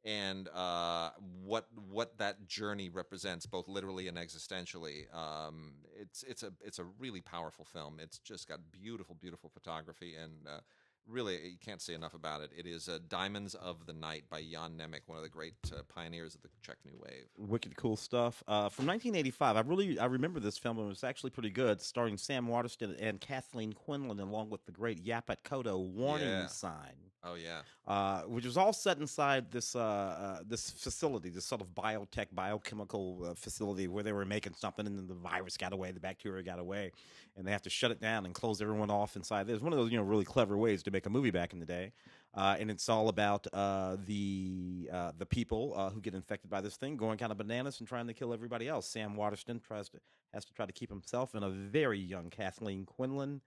And uh, what what that journey represents, both literally and existentially, um, it's it's a it's a really powerful film. It's just got beautiful, beautiful photography and uh, really you can't say enough about it. It is uh, Diamonds of the Night by Jan Nemec, one of the great uh, pioneers of the Czech New Wave. Wicked cool stuff. Uh, from 1985, I really I remember this film. And it was actually pretty good, starring Sam Waterston and Kathleen Quinlan, along with the great Yaphet Kotto. Warning Yeah. sign. Oh yeah, uh, which was all set inside this uh, uh, this facility, this sort of biotech, biochemical uh, facility where they were making something, and then the virus got away, the bacteria got away, and they have to shut it down and close everyone off inside. Was one of those you know really clever ways to make a movie back in the day, uh, and it's all about uh, the uh, the people uh, who get infected by this thing going kind of bananas and trying to kill everybody else. Sam Waterston tries to has to try to keep himself and a very young Kathleen Quinlan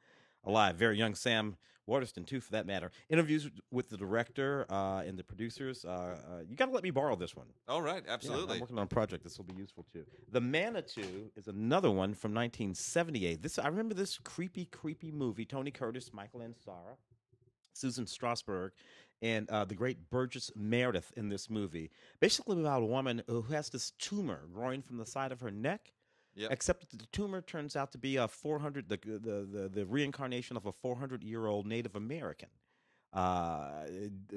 alive. Very young Sam Waterston, too, for that matter. Interviews with the director uh, and the producers. Uh, uh, you got to let me borrow this one. all right, Yeah, absolutely. I'm working on a project. This will be useful too. The Manitou is another one from 1978. This I remember this creepy, creepy movie. Tony Curtis, Michael Ansara, Susan Strasberg, and uh, the great Burgess Meredith in this movie. Basically about a woman who has this tumor growing from the side of her neck. Yep. Except that the tumor turns out to be a 400, the the the, the reincarnation of a 400 year old Native American uh,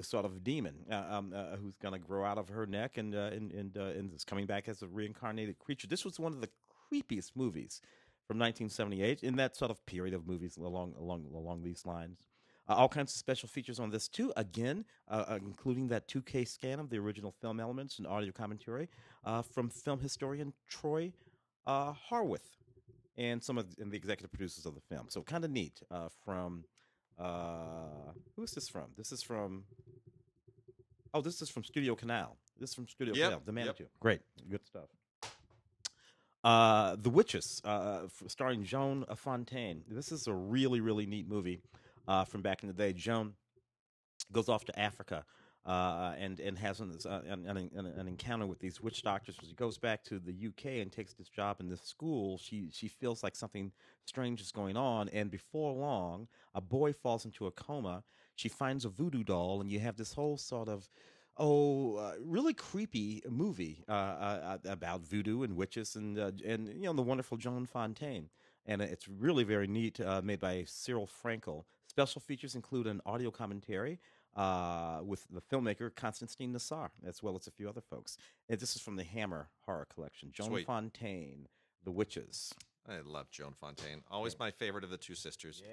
sort of demon uh, um, uh, who's going to grow out of her neck and uh, and and, uh, and is coming back as a reincarnated creature. This was one of the creepiest movies from 1978 in that sort of period of movies along along along these lines. Uh, all kinds of special features on this too. Again, uh, uh, including that 2K scan of the original film elements and audio commentary uh, from film historian Troy uh, Howarth and some of and the executive producers of the film. So kind of neat. Uh, from uh, who is this from? This is from. Oh, this is from Studio Canal. This is from Studio Yep, Canal. The yep. Manitou. Great, good stuff. Uh, the Witches, uh, starring Joan Fontaine. This is a really, really neat movie uh, from back in the day. Joan goes off to Africa uh, and and has an, uh, an, an, an encounter with these witch doctors. She goes back to the UK and takes this job in this school. She she feels like something strange is going on, and before long, a boy falls into a coma. She finds a voodoo doll, and you have this whole sort of oh, uh, really creepy movie uh, uh, about voodoo and witches and and you know the wonderful Joan Fontaine. And it's really very neat, made by Cyril Frankel. Special features include an audio commentary uh, with the filmmaker Constantine Nasr, as well as a few other folks. And this is from the Hammer Horror Collection. Joan Sweet. Fontaine, The Witches. I love Joan Fontaine. Always my favorite of the two sisters. Yeah.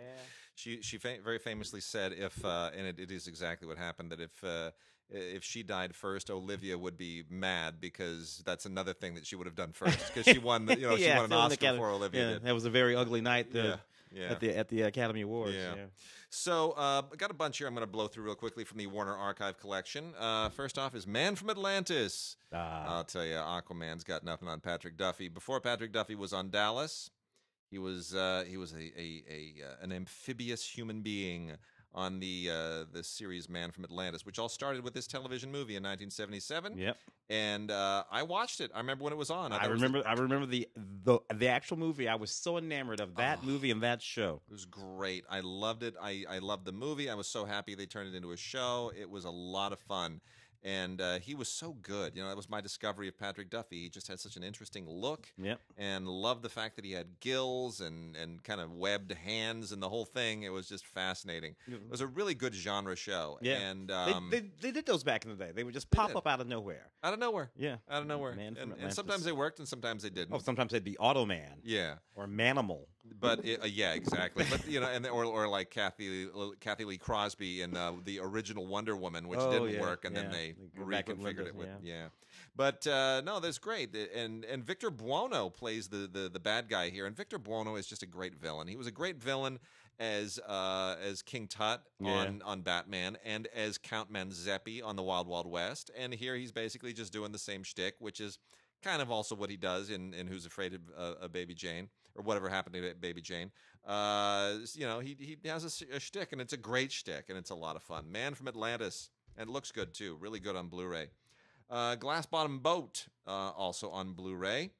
She she fa- very famously said if uh, and it, it is exactly what happened that if uh, if she died first, Olivia would be mad because that's another thing that she would have done first because she won the, you know she <laughs> won an Oscar for Olivia. Yeah, did. that was a very ugly night uh, Yeah, yeah. at the at the Academy Awards. Yeah. yeah. So uh, I got a bunch here. I'm going to blow through real quickly from the Warner Archive collection. Uh, first off is Man from Atlantis. Ah. I'll tell you, Aquaman's got nothing on Patrick Duffy. Before Patrick Duffy was on Dallas, he was uh, he was a, a, a uh, an amphibious human being on the uh, the series Man from Atlantis, which all started with this television movie in 1977. Yep. And uh, I watched it. I remember when it was on. I thought it was the- remember. I remember the the the actual movie. I was so enamored of that Oh. movie and that show. It was great. I loved it. I, I loved the movie. I was so happy they turned it into a show. It was a lot of fun. And uh, he was so good. You know, that was my discovery of Patrick Duffy. He just had such an interesting look Yep. and loved the fact that he had gills and, and kind of webbed hands and the whole thing. It was just fascinating. It was a really good genre show. Yeah. And They, um, they they did those back in the day. They would just pop did. up out of nowhere. out of nowhere. Yeah. Out of nowhere. Man and, and sometimes they worked and sometimes they didn't. Oh, sometimes they'd be Auto Man. yeah. or Manimal. But it, uh, yeah, exactly. But you know, and or or like Cathy Cathy Lee Crosby in uh, the original Wonder Woman, which Oh, didn't yeah, work, and then yeah. they They and reconfigured it with yeah. yeah. But uh, no, that's great. And and Victor Buono plays the, the the bad guy here, and Victor Buono is just a great villain. He was a great villain as uh, as King Tut on on Batman, and as Count Manzeppi on the Wild Wild West. And here he's basically just doing the same shtick, which is kind of also what he does in, in Who's Afraid of uh, of Baby Jane or whatever happened to Baby Jane. Uh, you know, he he has a shtick, and it's a great shtick, and it's a lot of fun. Man from Atlantis, and it looks good too, really good on Blu-ray. Uh, Glass Bottom Boat, uh, also on Blu-ray,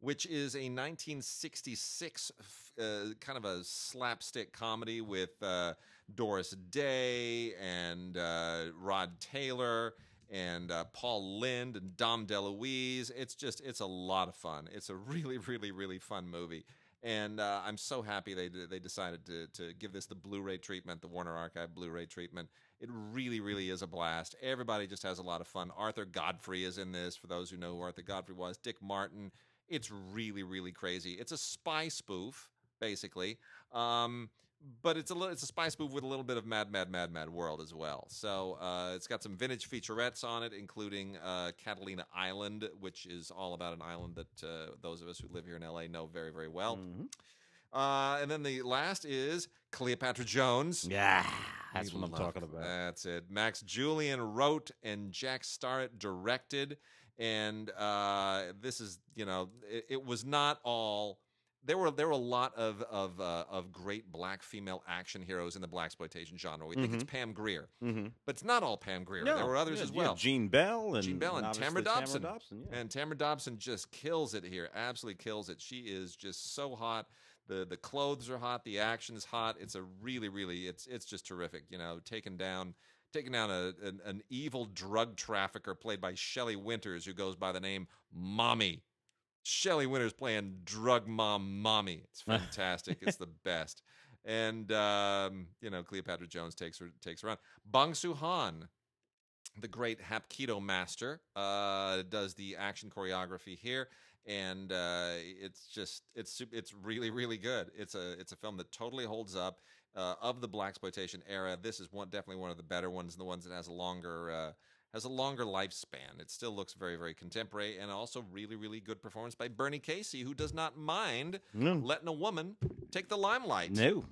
which is a 1966 uh, kind of a slapstick comedy with uh, Doris Day and uh, Rod Taylor and uh, Paul Lynde and Dom DeLuise. It's just it's a lot of fun. It's a really <laughs> really really fun movie. And uh, I'm so happy they they decided to to give this the Blu-ray treatment, the Warner Archive Blu-ray treatment. It really, really is a blast. Everybody just has a lot of fun. Arthur Godfrey is in this. For those who know who Arthur Godfrey was, Dick Martin. It's really, really crazy. It's a spy spoof, basically. Um, but it's a little, it's a spice move with a little bit of Mad, Mad, Mad, Mad World as well. So uh, it's got some vintage featurettes on it, including uh, Catalina Island, which is all about an island that uh, those of us who live here in LA know very, very well. Mhm. Uh, and then the last is Cleopatra Jones. Yeah, that's We what I'm talking about. That's it. Max Julien wrote and Jack Starrett directed. And uh, this is, you know, it, it was not all. There were there were a lot of of uh, of great black female action heroes in the black exploitation genre. We think it's Pam Grier, Mhm. but it's not all Pam Grier. No, there were others yeah, as yeah, well. Jeanne Bell and Jeanne Bell and Tamara Dobson. Dobson, yeah. And Tamara Dobson just kills it here. Absolutely kills it. She is just so hot. The the clothes are hot. The action is hot. It's a really really it's it's just terrific. You know, taking down taking down a, an, an evil drug trafficker played by Shelley Winters, who goes by the name Mommy. Shelley Winters playing drug mom Mommy. It's <laughs> fantastic. it's the best. And um, you know, Cleopatra Jones takes her takes her on. Bong Soo Han, the great Hapkido master, uh, does the action choreography here, and uh, it's just it's it's really really good. It's a it's a film that totally holds up. Uh, of the black exploitation era, this is one definitely one of the better ones, and the ones that has a longer uh, has a longer lifespan. It still looks very very contemporary, and also really really good performance by Bernie Casey, who does not mind letting a woman take the limelight. No.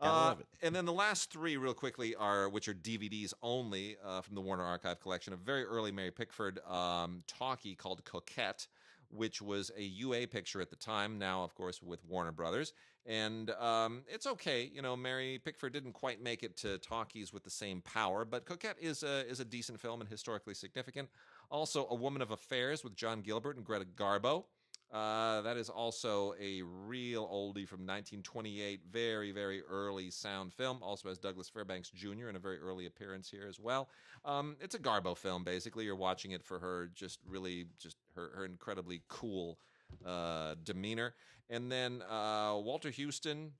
Uh, love it. and then the last three, real quickly, are which are DVDs only uh, from the Warner Archive collection. A very early Mary Pickford um, talkie called Coquette, which was a UA picture at the time. Now, of course, with Warner Brothers, and um, it's okay. You know, Mary Pickford didn't quite make it to talkies with the same power, but Coquette is a is a decent film and historically significant. Also, A Woman of Affairs with John Gilbert and Greta Garbo. Uh, that is also a real oldie from 1928. Very, very early sound film. Also has Douglas Fairbanks Jr. in a very early appearance here as well. Um, it's a Garbo film, basically. You're watching it for her, just really, just her, her incredibly cool uh, demeanor. And then uh, Walter Huston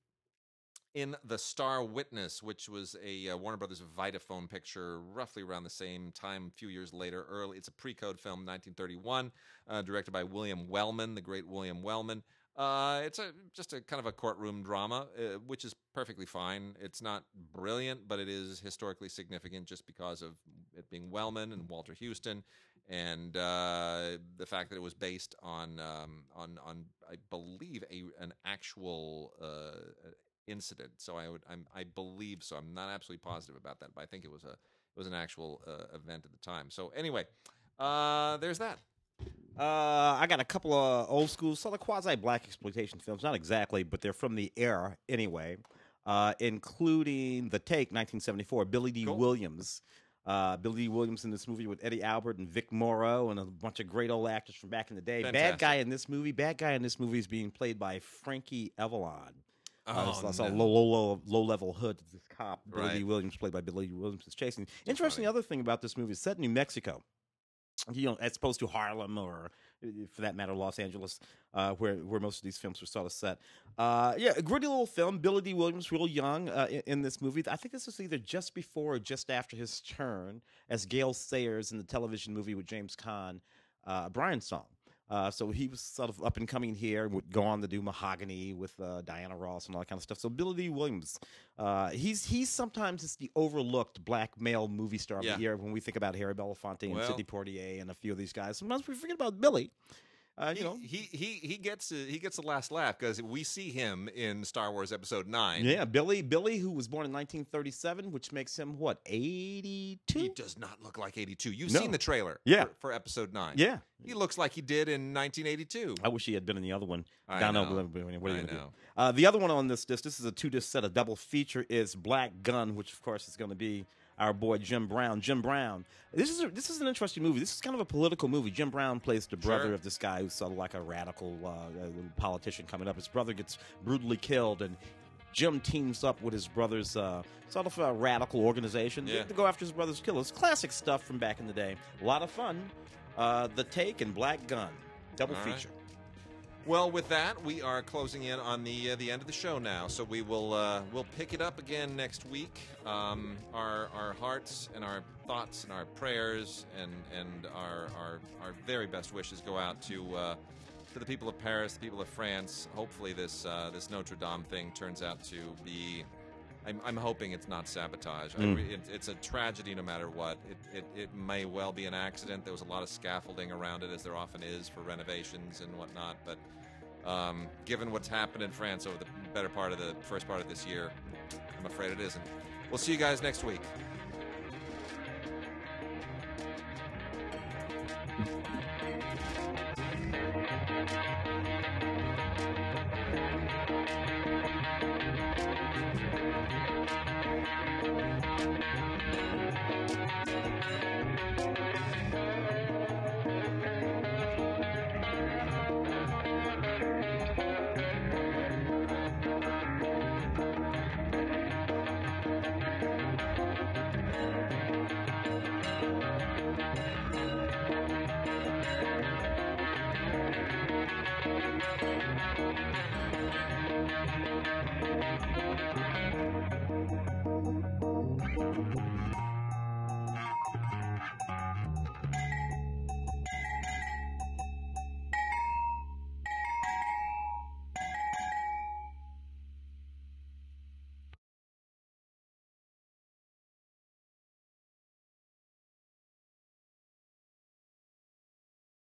in The Star Witness, which was a uh, Warner Brothers Vitaphone picture roughly around the same time, a few years later. Early, it's a pre-code film, 1931, uh, directed by William Wellman, the great William Wellman. Uh, it's a just a kind of a courtroom drama, uh, which is perfectly fine. It's not brilliant, but it is historically significant just because of it being Wellman and Walter Huston, and uh, the fact that it was based on um, on on I believe a an actual uh, incident. So I would I'm, I believe so. I'm not absolutely positive about that, but I think it was a it was an actual uh, event at the time. So anyway, uh, there's that. Uh, I got a couple of old school, sort of quasi black exploitation films. Not exactly, but they're from the era anyway, uh, including The Take, 1974, Billy Dee Cool. Williams. Uh, Billy Dee Williams in this movie with Eddie Albert and Vic Morrow and a bunch of great old actors from back in the day. Bad guy in this movie. Bad guy in this movie is being played by Frankie Avalon. Uh, Oh, so it's a no. low, low, low, low level hood. This cop, Billy Right. Williams, played by Billy Williams, is chasing. Interesting funny. other thing about this movie is set in New Mexico you know, as opposed to Harlem or, uh, for that matter, Los Angeles, uh, where where most of these films were sort of set. Uh, yeah, a gritty little film. Billy Dee Williams, real young uh, in, in this movie. I think this was either just before or just after his turn as Gale Sayers in the television movie with James Caan, uh, Brian Song. Uh, so he was sort of up and coming here, would go on to do Mahogany with uh, Diana Ross and all that kind of stuff. So Billy Dee Williams, uh, he's he's sometimes it's the overlooked black male movie star of Yeah. the year when we think about Harry Belafonte and Well- Sidney Poitier and a few of these guys. Sometimes we forget about Billy. Uh, you He, know, he he he gets uh, he gets the last laugh because we see him in Star Wars Episode Nine. yeah, Billy, Billy, who was born in 1937, which makes him what 82. He does not look like 82. You've No. seen the trailer Yeah. for, for episode 9. Yeah, He looks like he did in 1982. I wish he had been in the other one. I know. what are you do? Uh, the other one on this disc, this is a two disc set, a double feature, is Black Gun, which of course is going to be our boy Jim Brown. Jim Brown. This is a, this is an interesting movie. This is kind of a political movie. Jim Brown plays the brother Sure. of this guy who's sort of like a radical uh, uh, politician coming up. His brother gets brutally killed, and Jim teams up with his brother's uh, sort of a radical organization Yeah. to go after his brother's killers. Classic stuff from back in the day. A lot of fun. Uh, the Take and Black Gun double All right. Well, with that, we are closing in on the uh, the end of the show now. So we will uh, we'll pick it up again next week. Um, our our hearts and our thoughts and our prayers and and our our, our very best wishes go out to uh, to the people of Paris, the people of France. Hopefully, this uh, this Notre Dame thing turns out to be. I'm, I'm hoping it's not sabotage. I it, it's a tragedy no matter what. It, it, it may well be an accident. There was a lot of scaffolding around it, as there often is for renovations and whatnot. But um, given what's happened in France over the better part of the first part of this year, I'm afraid it isn't. We'll see you guys next week.